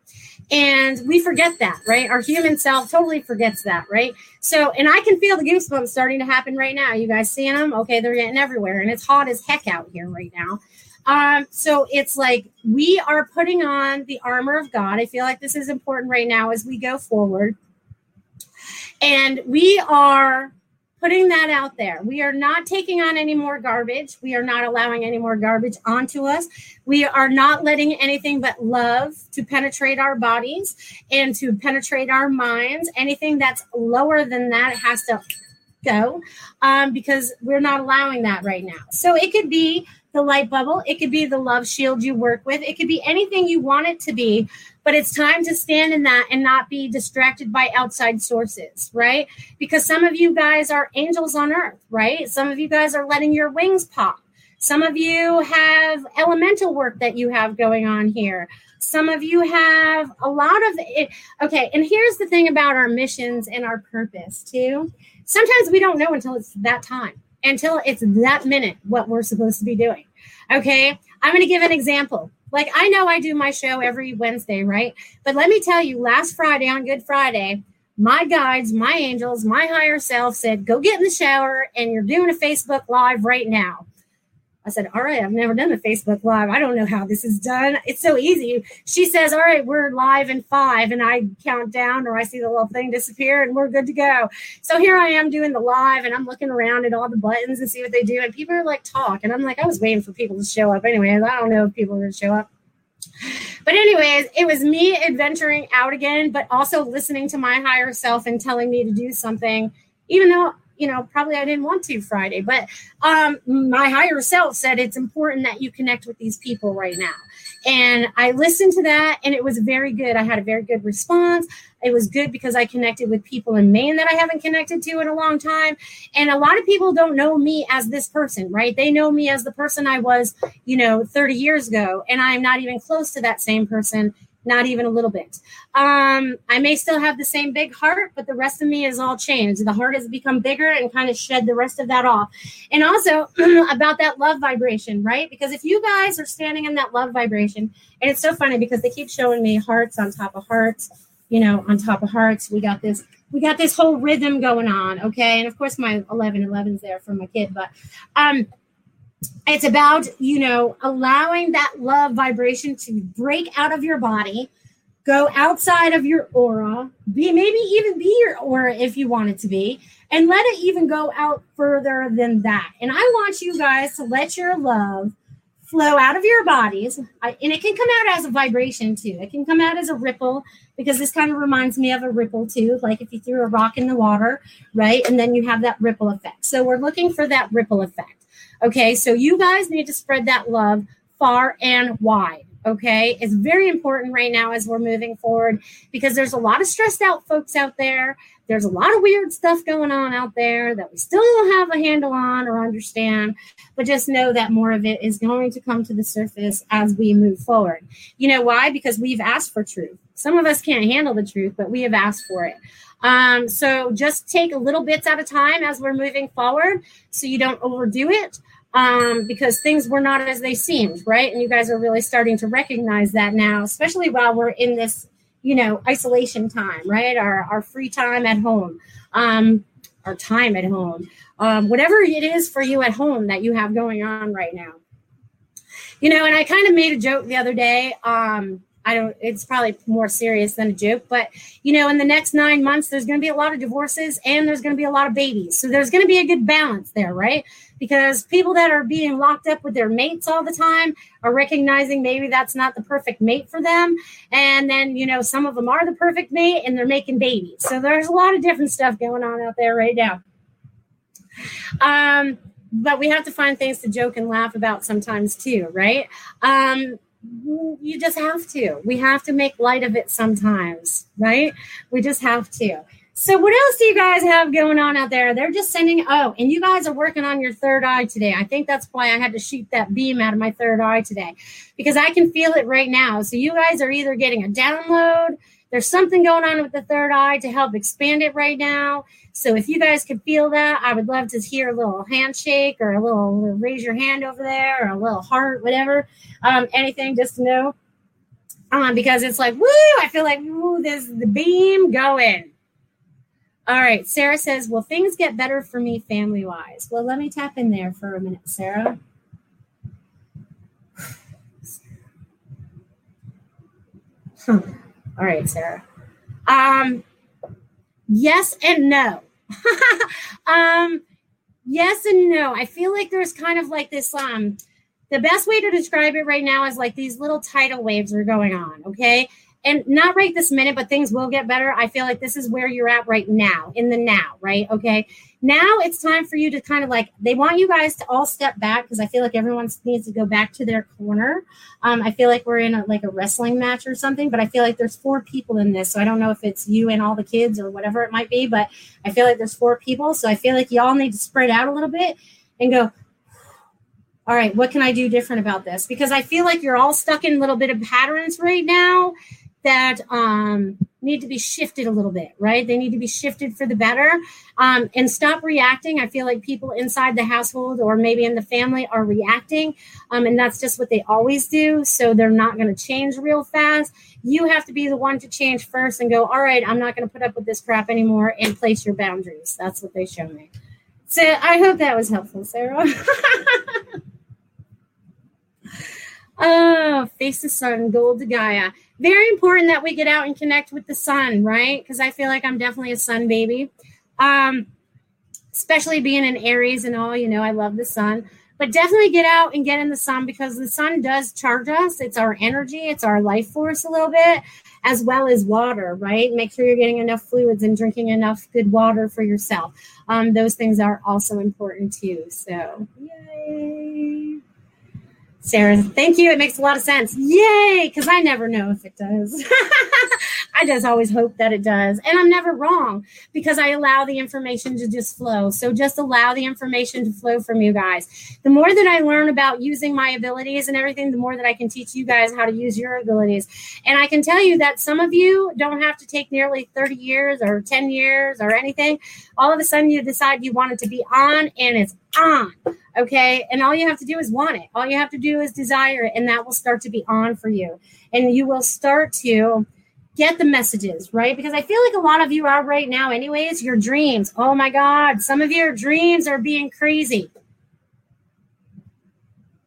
[SPEAKER 2] And we forget that, right? Our human self totally forgets that, right? So, and I can feel the goosebumps starting to happen right now. You guys seeing them? Okay, they're getting everywhere. And it's hot as heck out here right now. Um, so it's like we are putting on the armor of God. I feel like this is important right now as we go forward. And we are putting that out there. We are not taking on any more garbage. We are not allowing any more garbage onto us. We are not letting anything but love to penetrate our bodies and to penetrate our minds. Anything that's lower than that has to go um, because we're not allowing that right now. So it could be the light bubble, it could be the love shield you work with, it could be anything you want it to be. But it's time to stand in that and not be distracted by outside sources, right? Because some of you guys are angels on earth, right? Some of you guys are letting your wings pop. Some of you have elemental work that you have going on here. Some of you have a lot of it. Okay. And here's the thing about our missions and our purpose, too. Sometimes we don't know until it's that time, until it's that minute what we're supposed to be doing. Okay. I'm going to give an example. Like I know I do my show every Wednesday, right? But let me tell you, last Friday on Good Friday, my guides, my angels, my higher self said, go get in the shower and you're doing a Facebook Live right now. I said, All right, I've never done a Facebook Live. I don't know how this is done. It's so easy. She says, All right, we're live in five. And I count down or I see the little thing disappear and we're good to go. So here I am doing the live and I'm looking around at all the buttons and see what they do. And people are like, Talk. And I'm like, I was waiting for people to show up anyways. I don't know if people are going to show up. But, anyways, it was me adventuring out again, but also listening to my higher self and telling me to do something, even though you know, probably I didn't want to Friday, but um, my higher self said it's important that you connect with these people right now. And I listened to that and it was very good. I had a very good response. It was good because I connected with people in Maine that I haven't connected to in a long time. And a lot of people don't know me as this person, right? They know me as the person I was, you know, 30 years ago. And I'm not even close to that same person not even a little bit. Um, I may still have the same big heart, but the rest of me is all changed. The heart has become bigger and kind of shed the rest of that off. And also about that love vibration, right? Because if you guys are standing in that love vibration, and it's so funny because they keep showing me hearts on top of hearts, you know, on top of hearts. We got this. We got this whole rhythm going on, okay? And of course, my 11 11's there for my kid, but um, it's about you know allowing that love vibration to break out of your body go outside of your aura be maybe even be your aura if you want it to be and let it even go out further than that. And i want you guys to let your love flow out of your bodies. And it can come out as a vibration too. It can come out as a ripple because this kind of reminds me of a ripple too like if you threw a rock in the water right? And then you have that ripple effect. So we're looking for that ripple effect Okay, so you guys need to spread that love far and wide. Okay, it's very important right now as we're moving forward because there's a lot of stressed out folks out there. There's a lot of weird stuff going on out there that we still don't have a handle on or understand, but just know that more of it is going to come to the surface as we move forward. You know why? Because we've asked for truth. Some of us can't handle the truth, but we have asked for it. Um, so just take little bits at a time as we're moving forward so you don't overdo it um, because things were not as they seemed, right? And you guys are really starting to recognize that now, especially while we're in this, you know, isolation time, right? Our, our free time at home, um, our time at home, um, whatever it is for you at home that you have going on right now. You know, and I kind of made a joke the other day. Um, I don't, it's probably more serious than a joke, but you know, in the next nine months, there's going to be a lot of divorces and there's going to be a lot of babies. So there's going to be a good balance there, right? Because people that are being locked up with their mates all the time are recognizing maybe that's not the perfect mate for them. And then, you know, some of them are the perfect mate and they're making babies. So there's a lot of different stuff going on out there right now. Um, but we have to find things to joke and laugh about sometimes too, right? Um, you just have to. We have to make light of it sometimes, right? We just have to. So, what else do you guys have going on out there? They're just sending, oh, and you guys are working on your third eye today. I think that's why I had to shoot that beam out of my third eye today because I can feel it right now. So, you guys are either getting a download, there's something going on with the third eye to help expand it right now. So if you guys could feel that, I would love to hear a little handshake or a little raise your hand over there or a little heart, whatever, um, anything just to know. Um, because it's like, woo, I feel like, woo, there's the beam going. All right. Sarah says, Will things get better for me family wise? Well, let me tap in there for a minute, Sarah. All right, Sarah. Um, yes and no. um, yes and no. I feel like there's kind of like this. Um, the best way to describe it right now is like these little tidal waves are going on. Okay, and not right this minute, but things will get better. I feel like this is where you're at right now, in the now, right? Okay. Now it's time for you to kind of like, they want you guys to all step back because I feel like everyone needs to go back to their corner. Um, I feel like we're in a, like a wrestling match or something, but I feel like there's four people in this. So I don't know if it's you and all the kids or whatever it might be, but I feel like there's four people. So I feel like y'all need to spread out a little bit and go, all right, what can I do different about this? Because I feel like you're all stuck in a little bit of patterns right now that um, need to be shifted a little bit, right? They need to be shifted for the better um, and stop reacting. I feel like people inside the household or maybe in the family are reacting, um, and that's just what they always do. So they're not going to change real fast. You have to be the one to change first and go, all right, I'm not going to put up with this crap anymore and place your boundaries. That's what they show me. So I hope that was helpful, Sarah. oh, face the sun, gold to Gaia very important that we get out and connect with the sun, right? Because I feel like I'm definitely a sun baby. Um, especially being in Aries and all, you know, I love the sun. But definitely get out and get in the sun because the sun does charge us. It's our energy, it's our life force a little bit, as well as water, right? Make sure you're getting enough fluids and drinking enough good water for yourself. Um, those things are also important too. So, yay. Sarah, thank you. It makes a lot of sense. Yay! Because I never know if it does. I just always hope that it does. And I'm never wrong because I allow the information to just flow. So just allow the information to flow from you guys. The more that I learn about using my abilities and everything, the more that I can teach you guys how to use your abilities. And I can tell you that some of you don't have to take nearly 30 years or 10 years or anything. All of a sudden, you decide you want it to be on and it's on. Okay. And all you have to do is want it. All you have to do is desire it, and that will start to be on for you. And you will start to get the messages, right? Because I feel like a lot of you are right now, anyways, your dreams. Oh my God, some of your dreams are being crazy.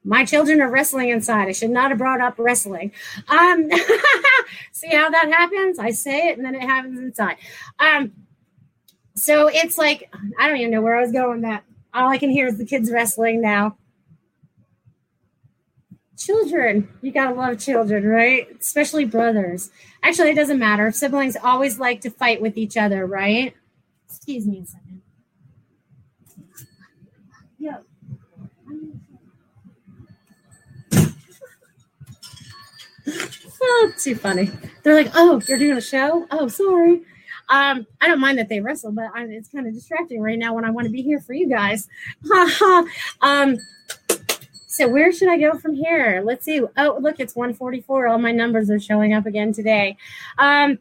[SPEAKER 2] My children are wrestling inside. I should not have brought up wrestling. Um, see how that happens? I say it and then it happens inside. Um, so it's like, I don't even know where I was going with that all I can hear is the kids wrestling now. Children, you gotta love children, right? Especially brothers. Actually, it doesn't matter. Siblings always like to fight with each other, right? Excuse me a second. Yeah. oh, too funny. They're like, "Oh, you're doing a show? Oh, sorry." Um, I don't mind that they wrestle, but I, it's kind of distracting right now when I want to be here for you guys. um, so where should I go from here? Let's see. Oh, look, it's 144. All my numbers are showing up again today. Um,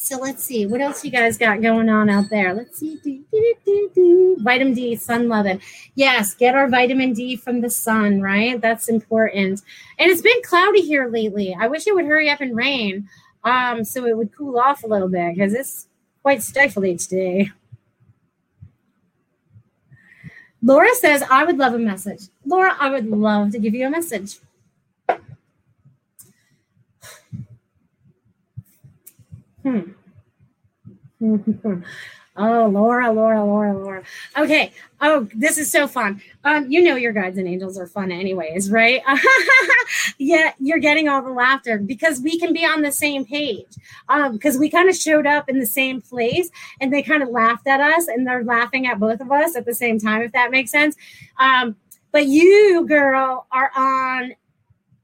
[SPEAKER 2] so let's see what else you guys got going on out there. Let's see. Do, do, do, vitamin D, sun loving. Yes, get our vitamin D from the sun, right? That's important. And it's been cloudy here lately. I wish it would hurry up and rain um, so it would cool off a little bit because it's quite stifling today. Laura says, I would love a message. Laura, I would love to give you a message. Hmm. Oh, Laura, Laura, Laura, Laura. Okay. Oh, this is so fun. Um, you know your guides and angels are fun anyways, right? yeah, you're getting all the laughter because we can be on the same page. Um, because we kind of showed up in the same place and they kind of laughed at us and they're laughing at both of us at the same time, if that makes sense. Um, but you, girl, are on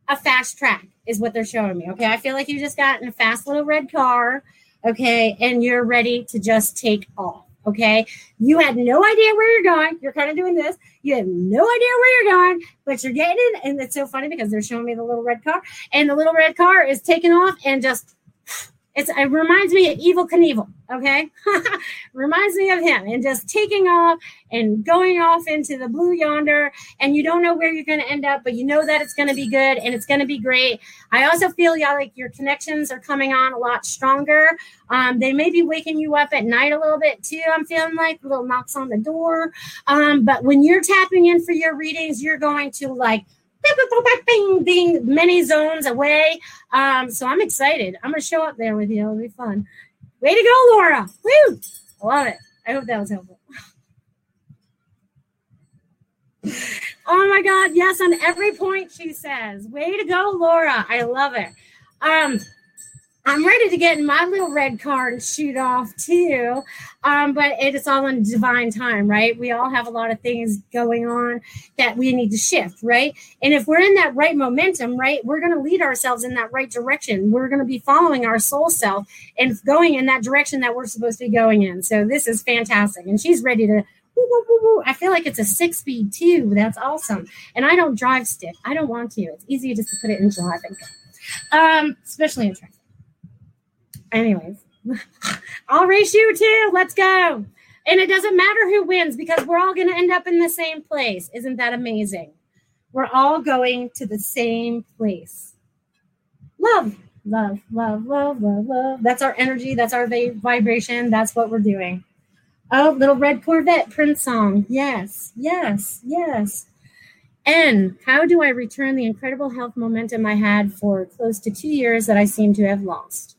[SPEAKER 2] a fast track, is what they're showing me. Okay. I feel like you just got in a fast little red car okay, and you're ready to just take off. Okay, you had no idea where you're going. You're kind of doing this. You have no idea where you're going, but you're getting in. And it's so funny because they're showing me the little red car, and the little red car is taking off and just it's, it reminds me of Evel Knievel. Okay, reminds me of him, and just taking off and going off into the blue yonder, and you don't know where you're going to end up, but you know that it's going to be good and it's going to be great. I also feel y'all like your connections are coming on a lot stronger. Um, they may be waking you up at night a little bit too. I'm feeling like little knocks on the door, um, but when you're tapping in for your readings, you're going to like bing, many zones away. Um, so I'm excited. I'm going to show up there with you. It'll be fun. Way to go, Laura. Woo! I love it. I hope that was helpful. Oh my God. Yes, on every point she says. Way to go, Laura. I love it. Um, I'm ready to get in my little red car and shoot off too. Um, but it is all in divine time, right? We all have a lot of things going on that we need to shift, right? And if we're in that right momentum, right, we're going to lead ourselves in that right direction. We're going to be following our soul self and going in that direction that we're supposed to be going in. So this is fantastic. And she's ready to. I feel like it's a six speed too. That's awesome. And I don't drive stick. I don't want to. It's easier just to put it in drive and go. Um, especially in traffic. Anyways, I'll race you too. Let's go. And it doesn't matter who wins because we're all going to end up in the same place. Isn't that amazing? We're all going to the same place. Love, love, love, love, love, love. That's our energy. That's our vibration. That's what we're doing. Oh, little red Corvette Prince song. Yes, yes, yes. Anne, how do I return the incredible health momentum I had for close to two years that I seem to have lost?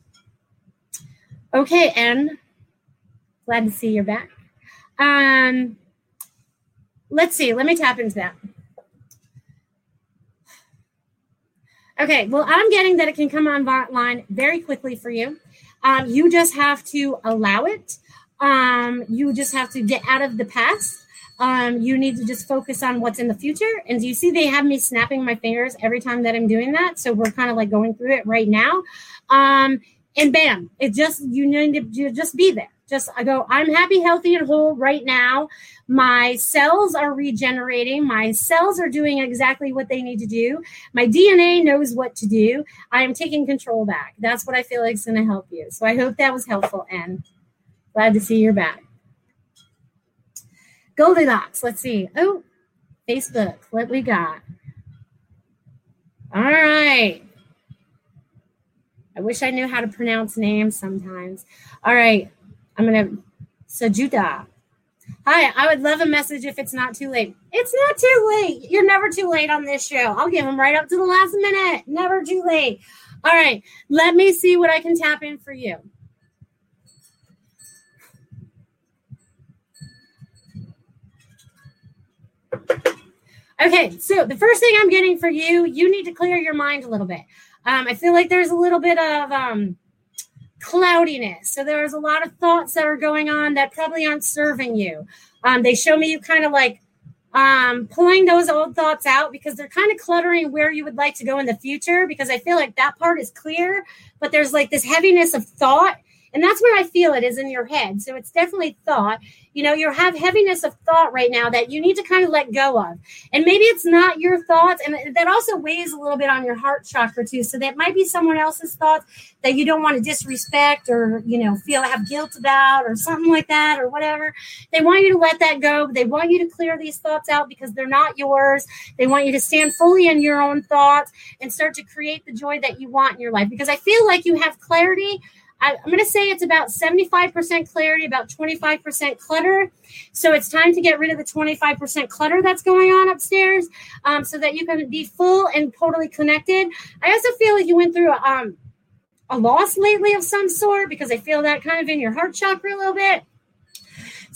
[SPEAKER 2] Okay, Anne. Glad to see you're back. Um, let's see. Let me tap into that. Okay, well, I'm getting that it can come online very quickly for you. Um, you just have to allow it. Um, you just have to get out of the past. Um, you need to just focus on what's in the future. And do you see they have me snapping my fingers every time that I'm doing that? So we're kind of like going through it right now. Um, and bam, it just you need to just be there. Just I go, I'm happy, healthy, and whole right now. My cells are regenerating. My cells are doing exactly what they need to do. My DNA knows what to do. I am taking control back. That's what I feel like is going to help you. So I hope that was helpful. And glad to see you're back. Goldilocks. Let's see. Oh, Facebook. What we got? All right. I wish I knew how to pronounce names sometimes. All right. I'm to, Sajuda. Hi, I would love a message if it's not too late. It's not too late. You're never too late on this show. I'll give them right up to the last minute. Never too late. All right. Let me see what I can tap in for you. Okay, so the first thing I'm getting for you, you need to clear your mind a little bit. Um, I feel like there's a little bit of um, cloudiness. So there's a lot of thoughts that are going on that probably aren't serving you. Um, they show me you kind of like um, pulling those old thoughts out because they're kind of cluttering where you would like to go in the future. Because I feel like that part is clear, but there's like this heaviness of thought. And that's where I feel it is in your head. So it's definitely thought you know you have heaviness of thought right now that you need to kind of let go of. And maybe it's not your thoughts and that also weighs a little bit on your heart chakra too. So that might be someone else's thoughts that you don't want to disrespect or you know feel have guilt about or something like that or whatever. They want you to let that go. They want you to clear these thoughts out because they're not yours. They want you to stand fully in your own thoughts and start to create the joy that you want in your life. Because i feel like you have clarity I, am going to say it's about 75% clarity, about 25% clutter. So it's time to get rid of the 25% clutter that's going on upstairs um, so that you can be full and totally connected. I also feel like you went through um, a loss lately of some sort because I feel that kind of in your heart chakra a little bit.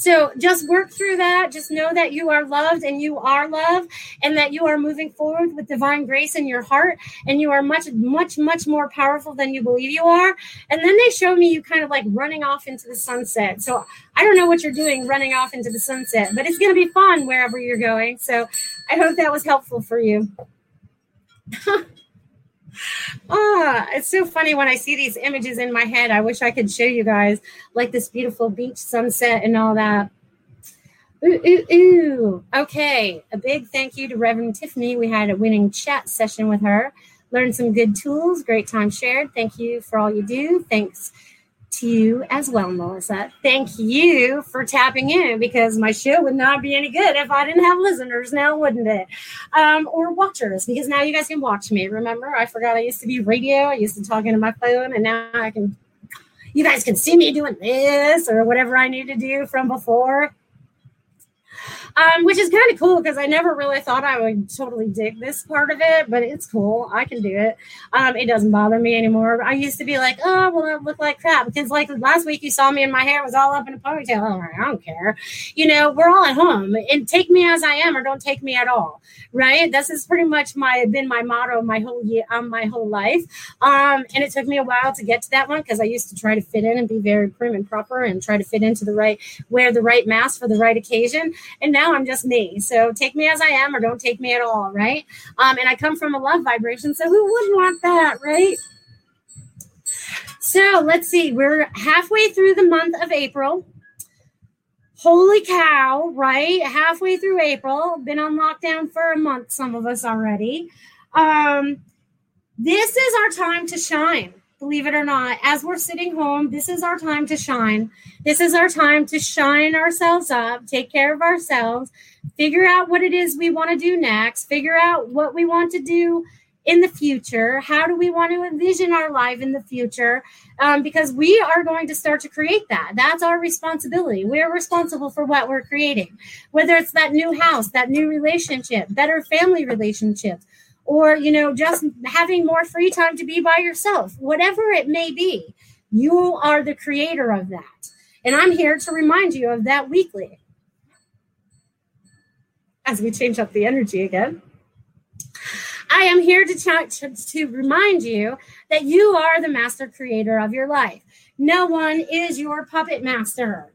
[SPEAKER 2] So just work through that. Just know that you are loved and you are loved and that you are moving forward with divine grace in your heart and you are much, much, much more powerful than you believe you are. And then they show me you kind of like running off into the sunset. So I don't know what you're doing running off into the sunset, but it's going to be fun wherever you're going. So I hope that was helpful for you. Ah, it's so funny when I see these images in my head. I wish I could show you guys like this beautiful beach sunset and all that. Ooh, ooh, ooh. Okay. A big thank you to Reverend Tiffany. We had a winning chat session with her. Learned some good tools. Great time shared. Thank you for all you do. Thanks to you as well, Melissa. Thank you for tapping in because my show would not be any good if I didn't have listeners now, wouldn't it? Um, or watchers, because now you guys can watch me. Remember, I forgot I used to be radio. I used to talk into my phone, and now I can. You guys can see me doing this or whatever I need to do from before. Um, which is kind of cool because I never really thought I would totally dig this part of it, but it's cool. I can do it. Um, it doesn't bother me anymore. I used to be like, oh, well, I look like crap because like last week you saw me and my hair was all up in a ponytail. Oh, I don't care. You know, we're all at home and take me as I am or don't take me at all. Right. This is pretty much my been my motto my whole year, um, my whole life. Um, and it took me a while to get to that one because I used to try to fit in and be very prim and proper and try to fit into the right, wear the right mask for the right occasion. And now I'm just me. So take me as I am or don't take me at all, right? Um, and I come from a love vibration, so who wouldn't want that, right? So let's see, we're halfway through the month of April. Holy cow, right? Halfway through April, been on lockdown for a month, some of us already. Um, this is our time to shine believe it or not, as we're sitting home, this is our time to shine. This is our time to shine ourselves up, take care of ourselves, figure out what it is we want to do next, figure out what we want to do in the future. How do we want to envision our life in the future? Um, because we are going to start to create that. That's our responsibility. We're responsible for what we're creating, whether it's that new house, that new relationship, better family relationships or you know just having more free time to be by yourself whatever it may be you are the creator of that. And i'm here to remind you of that weekly. As we change up the energy again. I am here to, to, to remind you that you are the master creator of your life. No one is your puppet master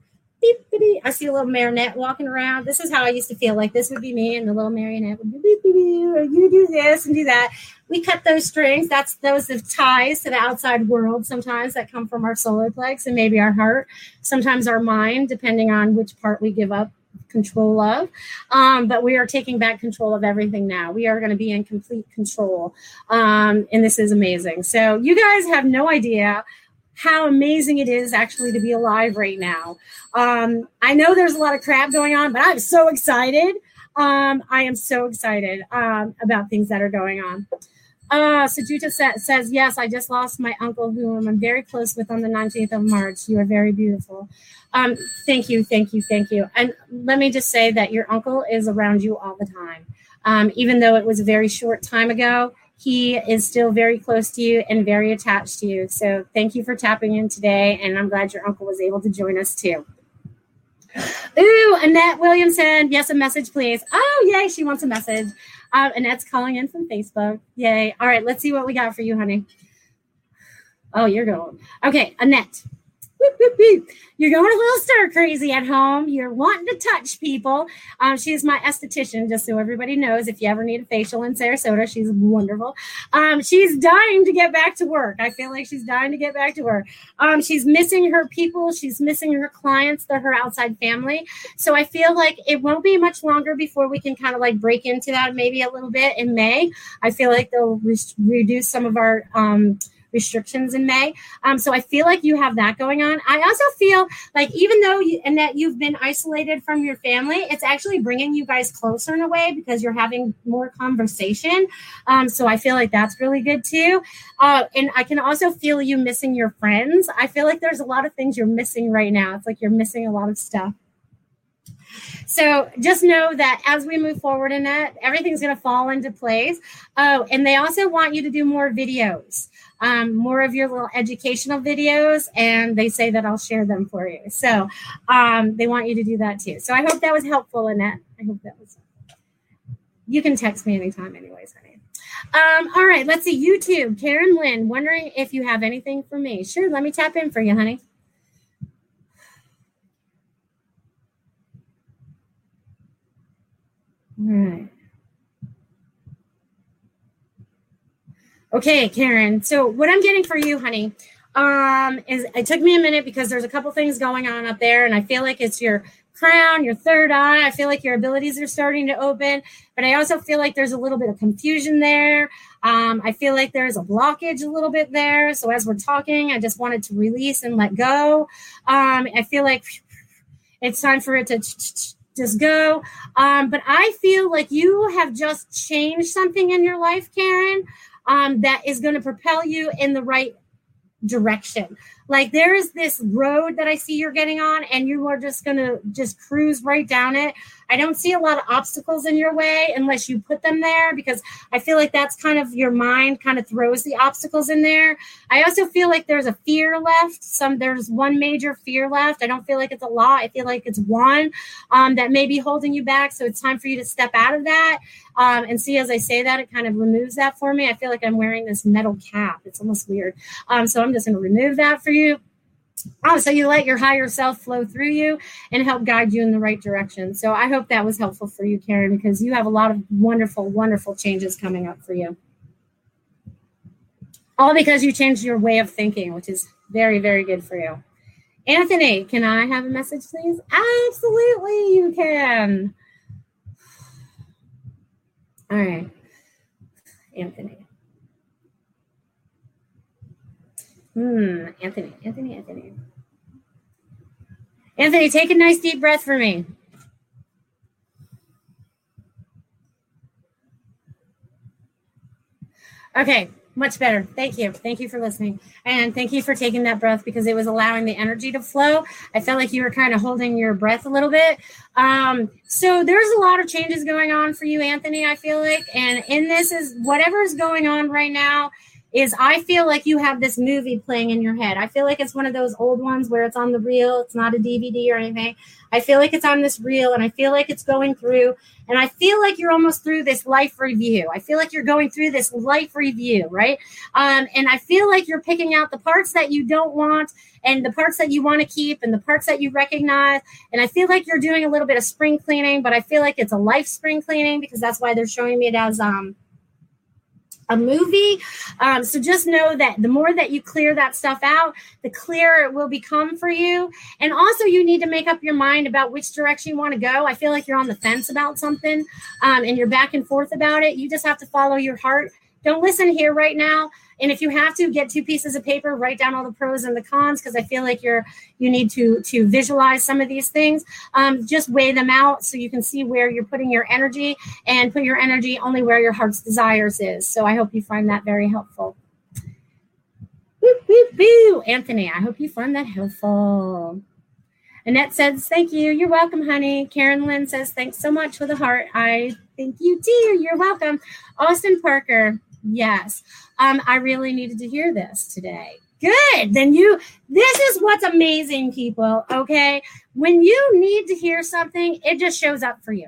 [SPEAKER 2] beep, I see a little marionette walking around. This is how I used to feel like this would be me, and the little marionette would be beep, beep, beep, you do this and do that. We cut those strings. That's those of ties to the outside world sometimes that come from our solar plex and maybe our heart, sometimes our mind, depending on which part we give up control of. Um, but we are taking back control of everything now. We are going to be in complete control. Um, and this is amazing. So you guys have no idea how amazing it is actually to be alive right now. Um, I know there's a lot of crap going on, but I'm so excited. Um, I am so excited um, about things that are going on. Uh, Sajuta sa- says, Yes, I just lost my uncle, whom I'm very close with on the 19th of March. You are very beautiful. Um, thank you, thank you, thank you. And let me just say that your uncle is around you all the time. Um, even though it was a very short time ago, he is still very close to you and very attached to you. So thank you for tapping in today. And I'm glad your uncle was able to join us too. Ooh, Annette Williamson. Yes, a message, please. Oh, yay. She wants a message. Um, Annette's calling in from Facebook. Yay. All right, let's see what we got for you, honey. Oh, you're going. Okay, Annette. You're going a little stir crazy at home. You're wanting to touch people. Um, she's my esthetician, just so everybody knows. If you ever need a facial in Sarasota, she's wonderful. Um, she's dying to get back to work. I feel like she's dying to get back to work. Um, she's missing her people. She's missing her clients. They're her outside family. So I feel like it won't be much longer before we can kind of like break into that maybe a little bit in May. I feel like they'll re- reduce some of our um, restrictions in May. Um, so I feel like you have that going on. I also feel like even though you, and that you've been isolated from your family, it's actually bringing you guys closer in a way because you're having more conversation. Um, so I feel like that's really good too. Uh, and I can also feel you missing your friends. I feel like there's a lot of things you're missing right now. It's like you're missing a lot of stuff. So just know that as we move forward in that, everything's going to fall into place. Oh, and they also want you to do more videos um, more of your little educational videos, and they say that I'll share them for you. So um, they want you to do that too. So I hope that was helpful, Annette. I hope that was. You can text me anytime, anyways, honey. Um, all right, let's see. YouTube, Karen Lynn, wondering if you have anything for me. Sure, let me tap in for you, honey. All right. Okay, Karen. So what I'm getting for you, honey, um, is it took me a minute because there's a couple things going on up there, and I feel like it's your crown, your third eye. I feel like your abilities are starting to open, but I also feel like there's a little bit of confusion there. Um, I feel like there's a blockage a little bit there. So as we're talking, I just wanted to release and let go. Um, I feel like it's time for it to just go. Um, but I feel like you have just changed something in your life, Karen um, that is going to propel you in the right direction. Like there is this road that I see you're getting on, and you are just gonna just cruise right down it. I don't see a lot of obstacles in your way unless you put them there because I feel like that's kind of your mind kind of throws the obstacles in there. I also feel like there's a fear left. Some there's one major fear left. I don't feel like it's a lot. I feel like it's one um, that may be holding you back. So it's time for you to step out of that. Um, and see, as I say that, it kind of removes that for me. I feel like I'm wearing this metal cap. It's almost weird. Um, so I'm just going to remove that for you. Oh, so you let your higher self flow through you and help guide you in the right direction. So I hope that was helpful for you, Karen, because you have a lot of wonderful, wonderful changes coming up for you. All because you changed your way of thinking, which is very, very good for you. Anthony, can I have a message, please? Absolutely, you can. All right. Anthony. Hmm, Anthony, Anthony, Anthony. Anthony, take a nice deep breath for me. Okay, much better. Thank you. Thank you for listening. And thank you for taking that breath because it was allowing the energy to flow. I felt like you were kind of holding your breath a little bit. Um, so there's a lot of changes going on for you, Anthony, I feel like. And in this is whatever is going on right now is I feel like you have this movie playing in your head. I feel like it's one of those old ones where it's on the reel, it's not a DVD or anything. I feel like it's on this reel and I feel like it's going through and I feel like you're almost through this life review. I feel like you're going through this life review, right? Um, and I feel like you're picking out the parts that you don't want and the parts that you want to keep and the parts that you recognize. And I feel like you're doing a little bit of spring cleaning, but I feel like it's a life spring cleaning because that's why they're showing me it as um a movie. Um, so just know that the more that you clear that stuff out, the clearer it will become for you. And also, you need to make up your mind about which direction you want to go. I feel like you're on the fence about something um, and you're back and forth about it. You just have to follow your heart. Don't listen here right now. And if you have to get two pieces of paper, write down all the pros and the cons because I feel like you're you need to to visualize some of these things. Um, just weigh them out so you can see where you're putting your energy and put your energy only where your heart's desires is. So I hope you find that very helpful. Boo, boo. Anthony, I hope you find that helpful. Annette says, Thank you. You're welcome, honey. Karen Lynn says, Thanks so much for the heart. I thank you, dear. You're welcome. Austin Parker, yes. Um, I really needed to hear this today. Good. Then you, this is what's amazing, people. Okay. When you need to hear something, it just shows up for you,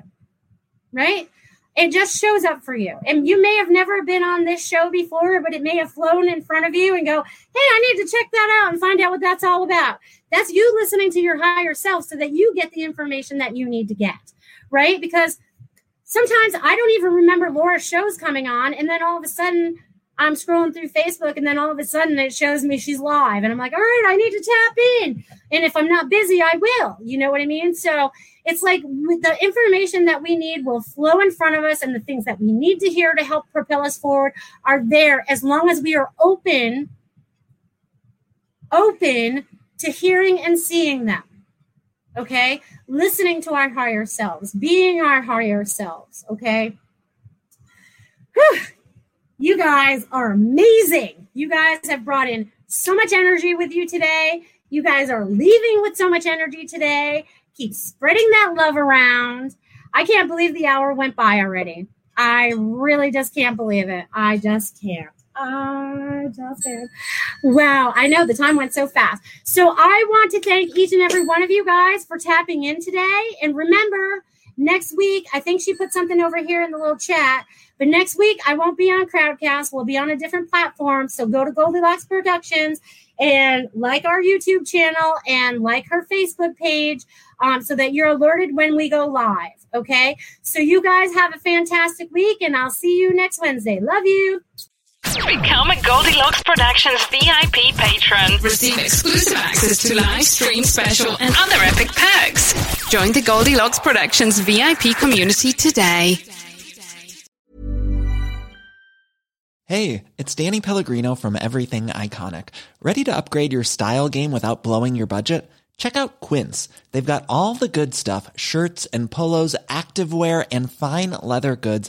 [SPEAKER 2] right? It just shows up for you. And you may have never been on this show before, but it may have flown in front of you and go, Hey, I need to check that out and find out what that's all about. That's you listening to your higher self so that you get the information that you need to get, right? Because sometimes I don't even remember Laura's shows coming on. And then all of a sudden, I'm scrolling through Facebook and then all of a sudden it shows me she's live. And I'm like, all right, I need to tap in. And if I'm not busy, I will. You know what I mean? So it's like the information that we need will flow in front of us, and the things that we need to hear to help propel us forward are there as long as we are open, open to hearing and seeing them. Okay. Listening to our higher selves, being our higher selves. Okay. Whew you guys are amazing. You guys have brought in so much energy with you today. You guys are leaving with so much energy today. Keep spreading that love around. I can't believe the hour went by already. I really just can't believe it. I just can't. Wow, I know the time went so fast. So I want to thank each and every one of you guys for tapping in today. And remember, next week, I think she put something over here in the little chat. But next week, I won't be on Crowdcast. We'll be on a different platform. So go to Goldilocks Productions and like our YouTube channel and like her Facebook page um, so that you're alerted when we go live. Okay. So you guys have a fantastic week and I'll see you next Wednesday. Love you.
[SPEAKER 3] Become a Goldilocks Productions VIP patron. Receive exclusive access to live stream special and other epic perks. Join the Goldilocks Productions VIP community today.
[SPEAKER 4] Hey, it's Danny Pellegrino from Everything Iconic. Ready to upgrade your style game without blowing your budget? Check out Quince. They've got all the good stuff shirts and polos, activewear, and fine leather goods,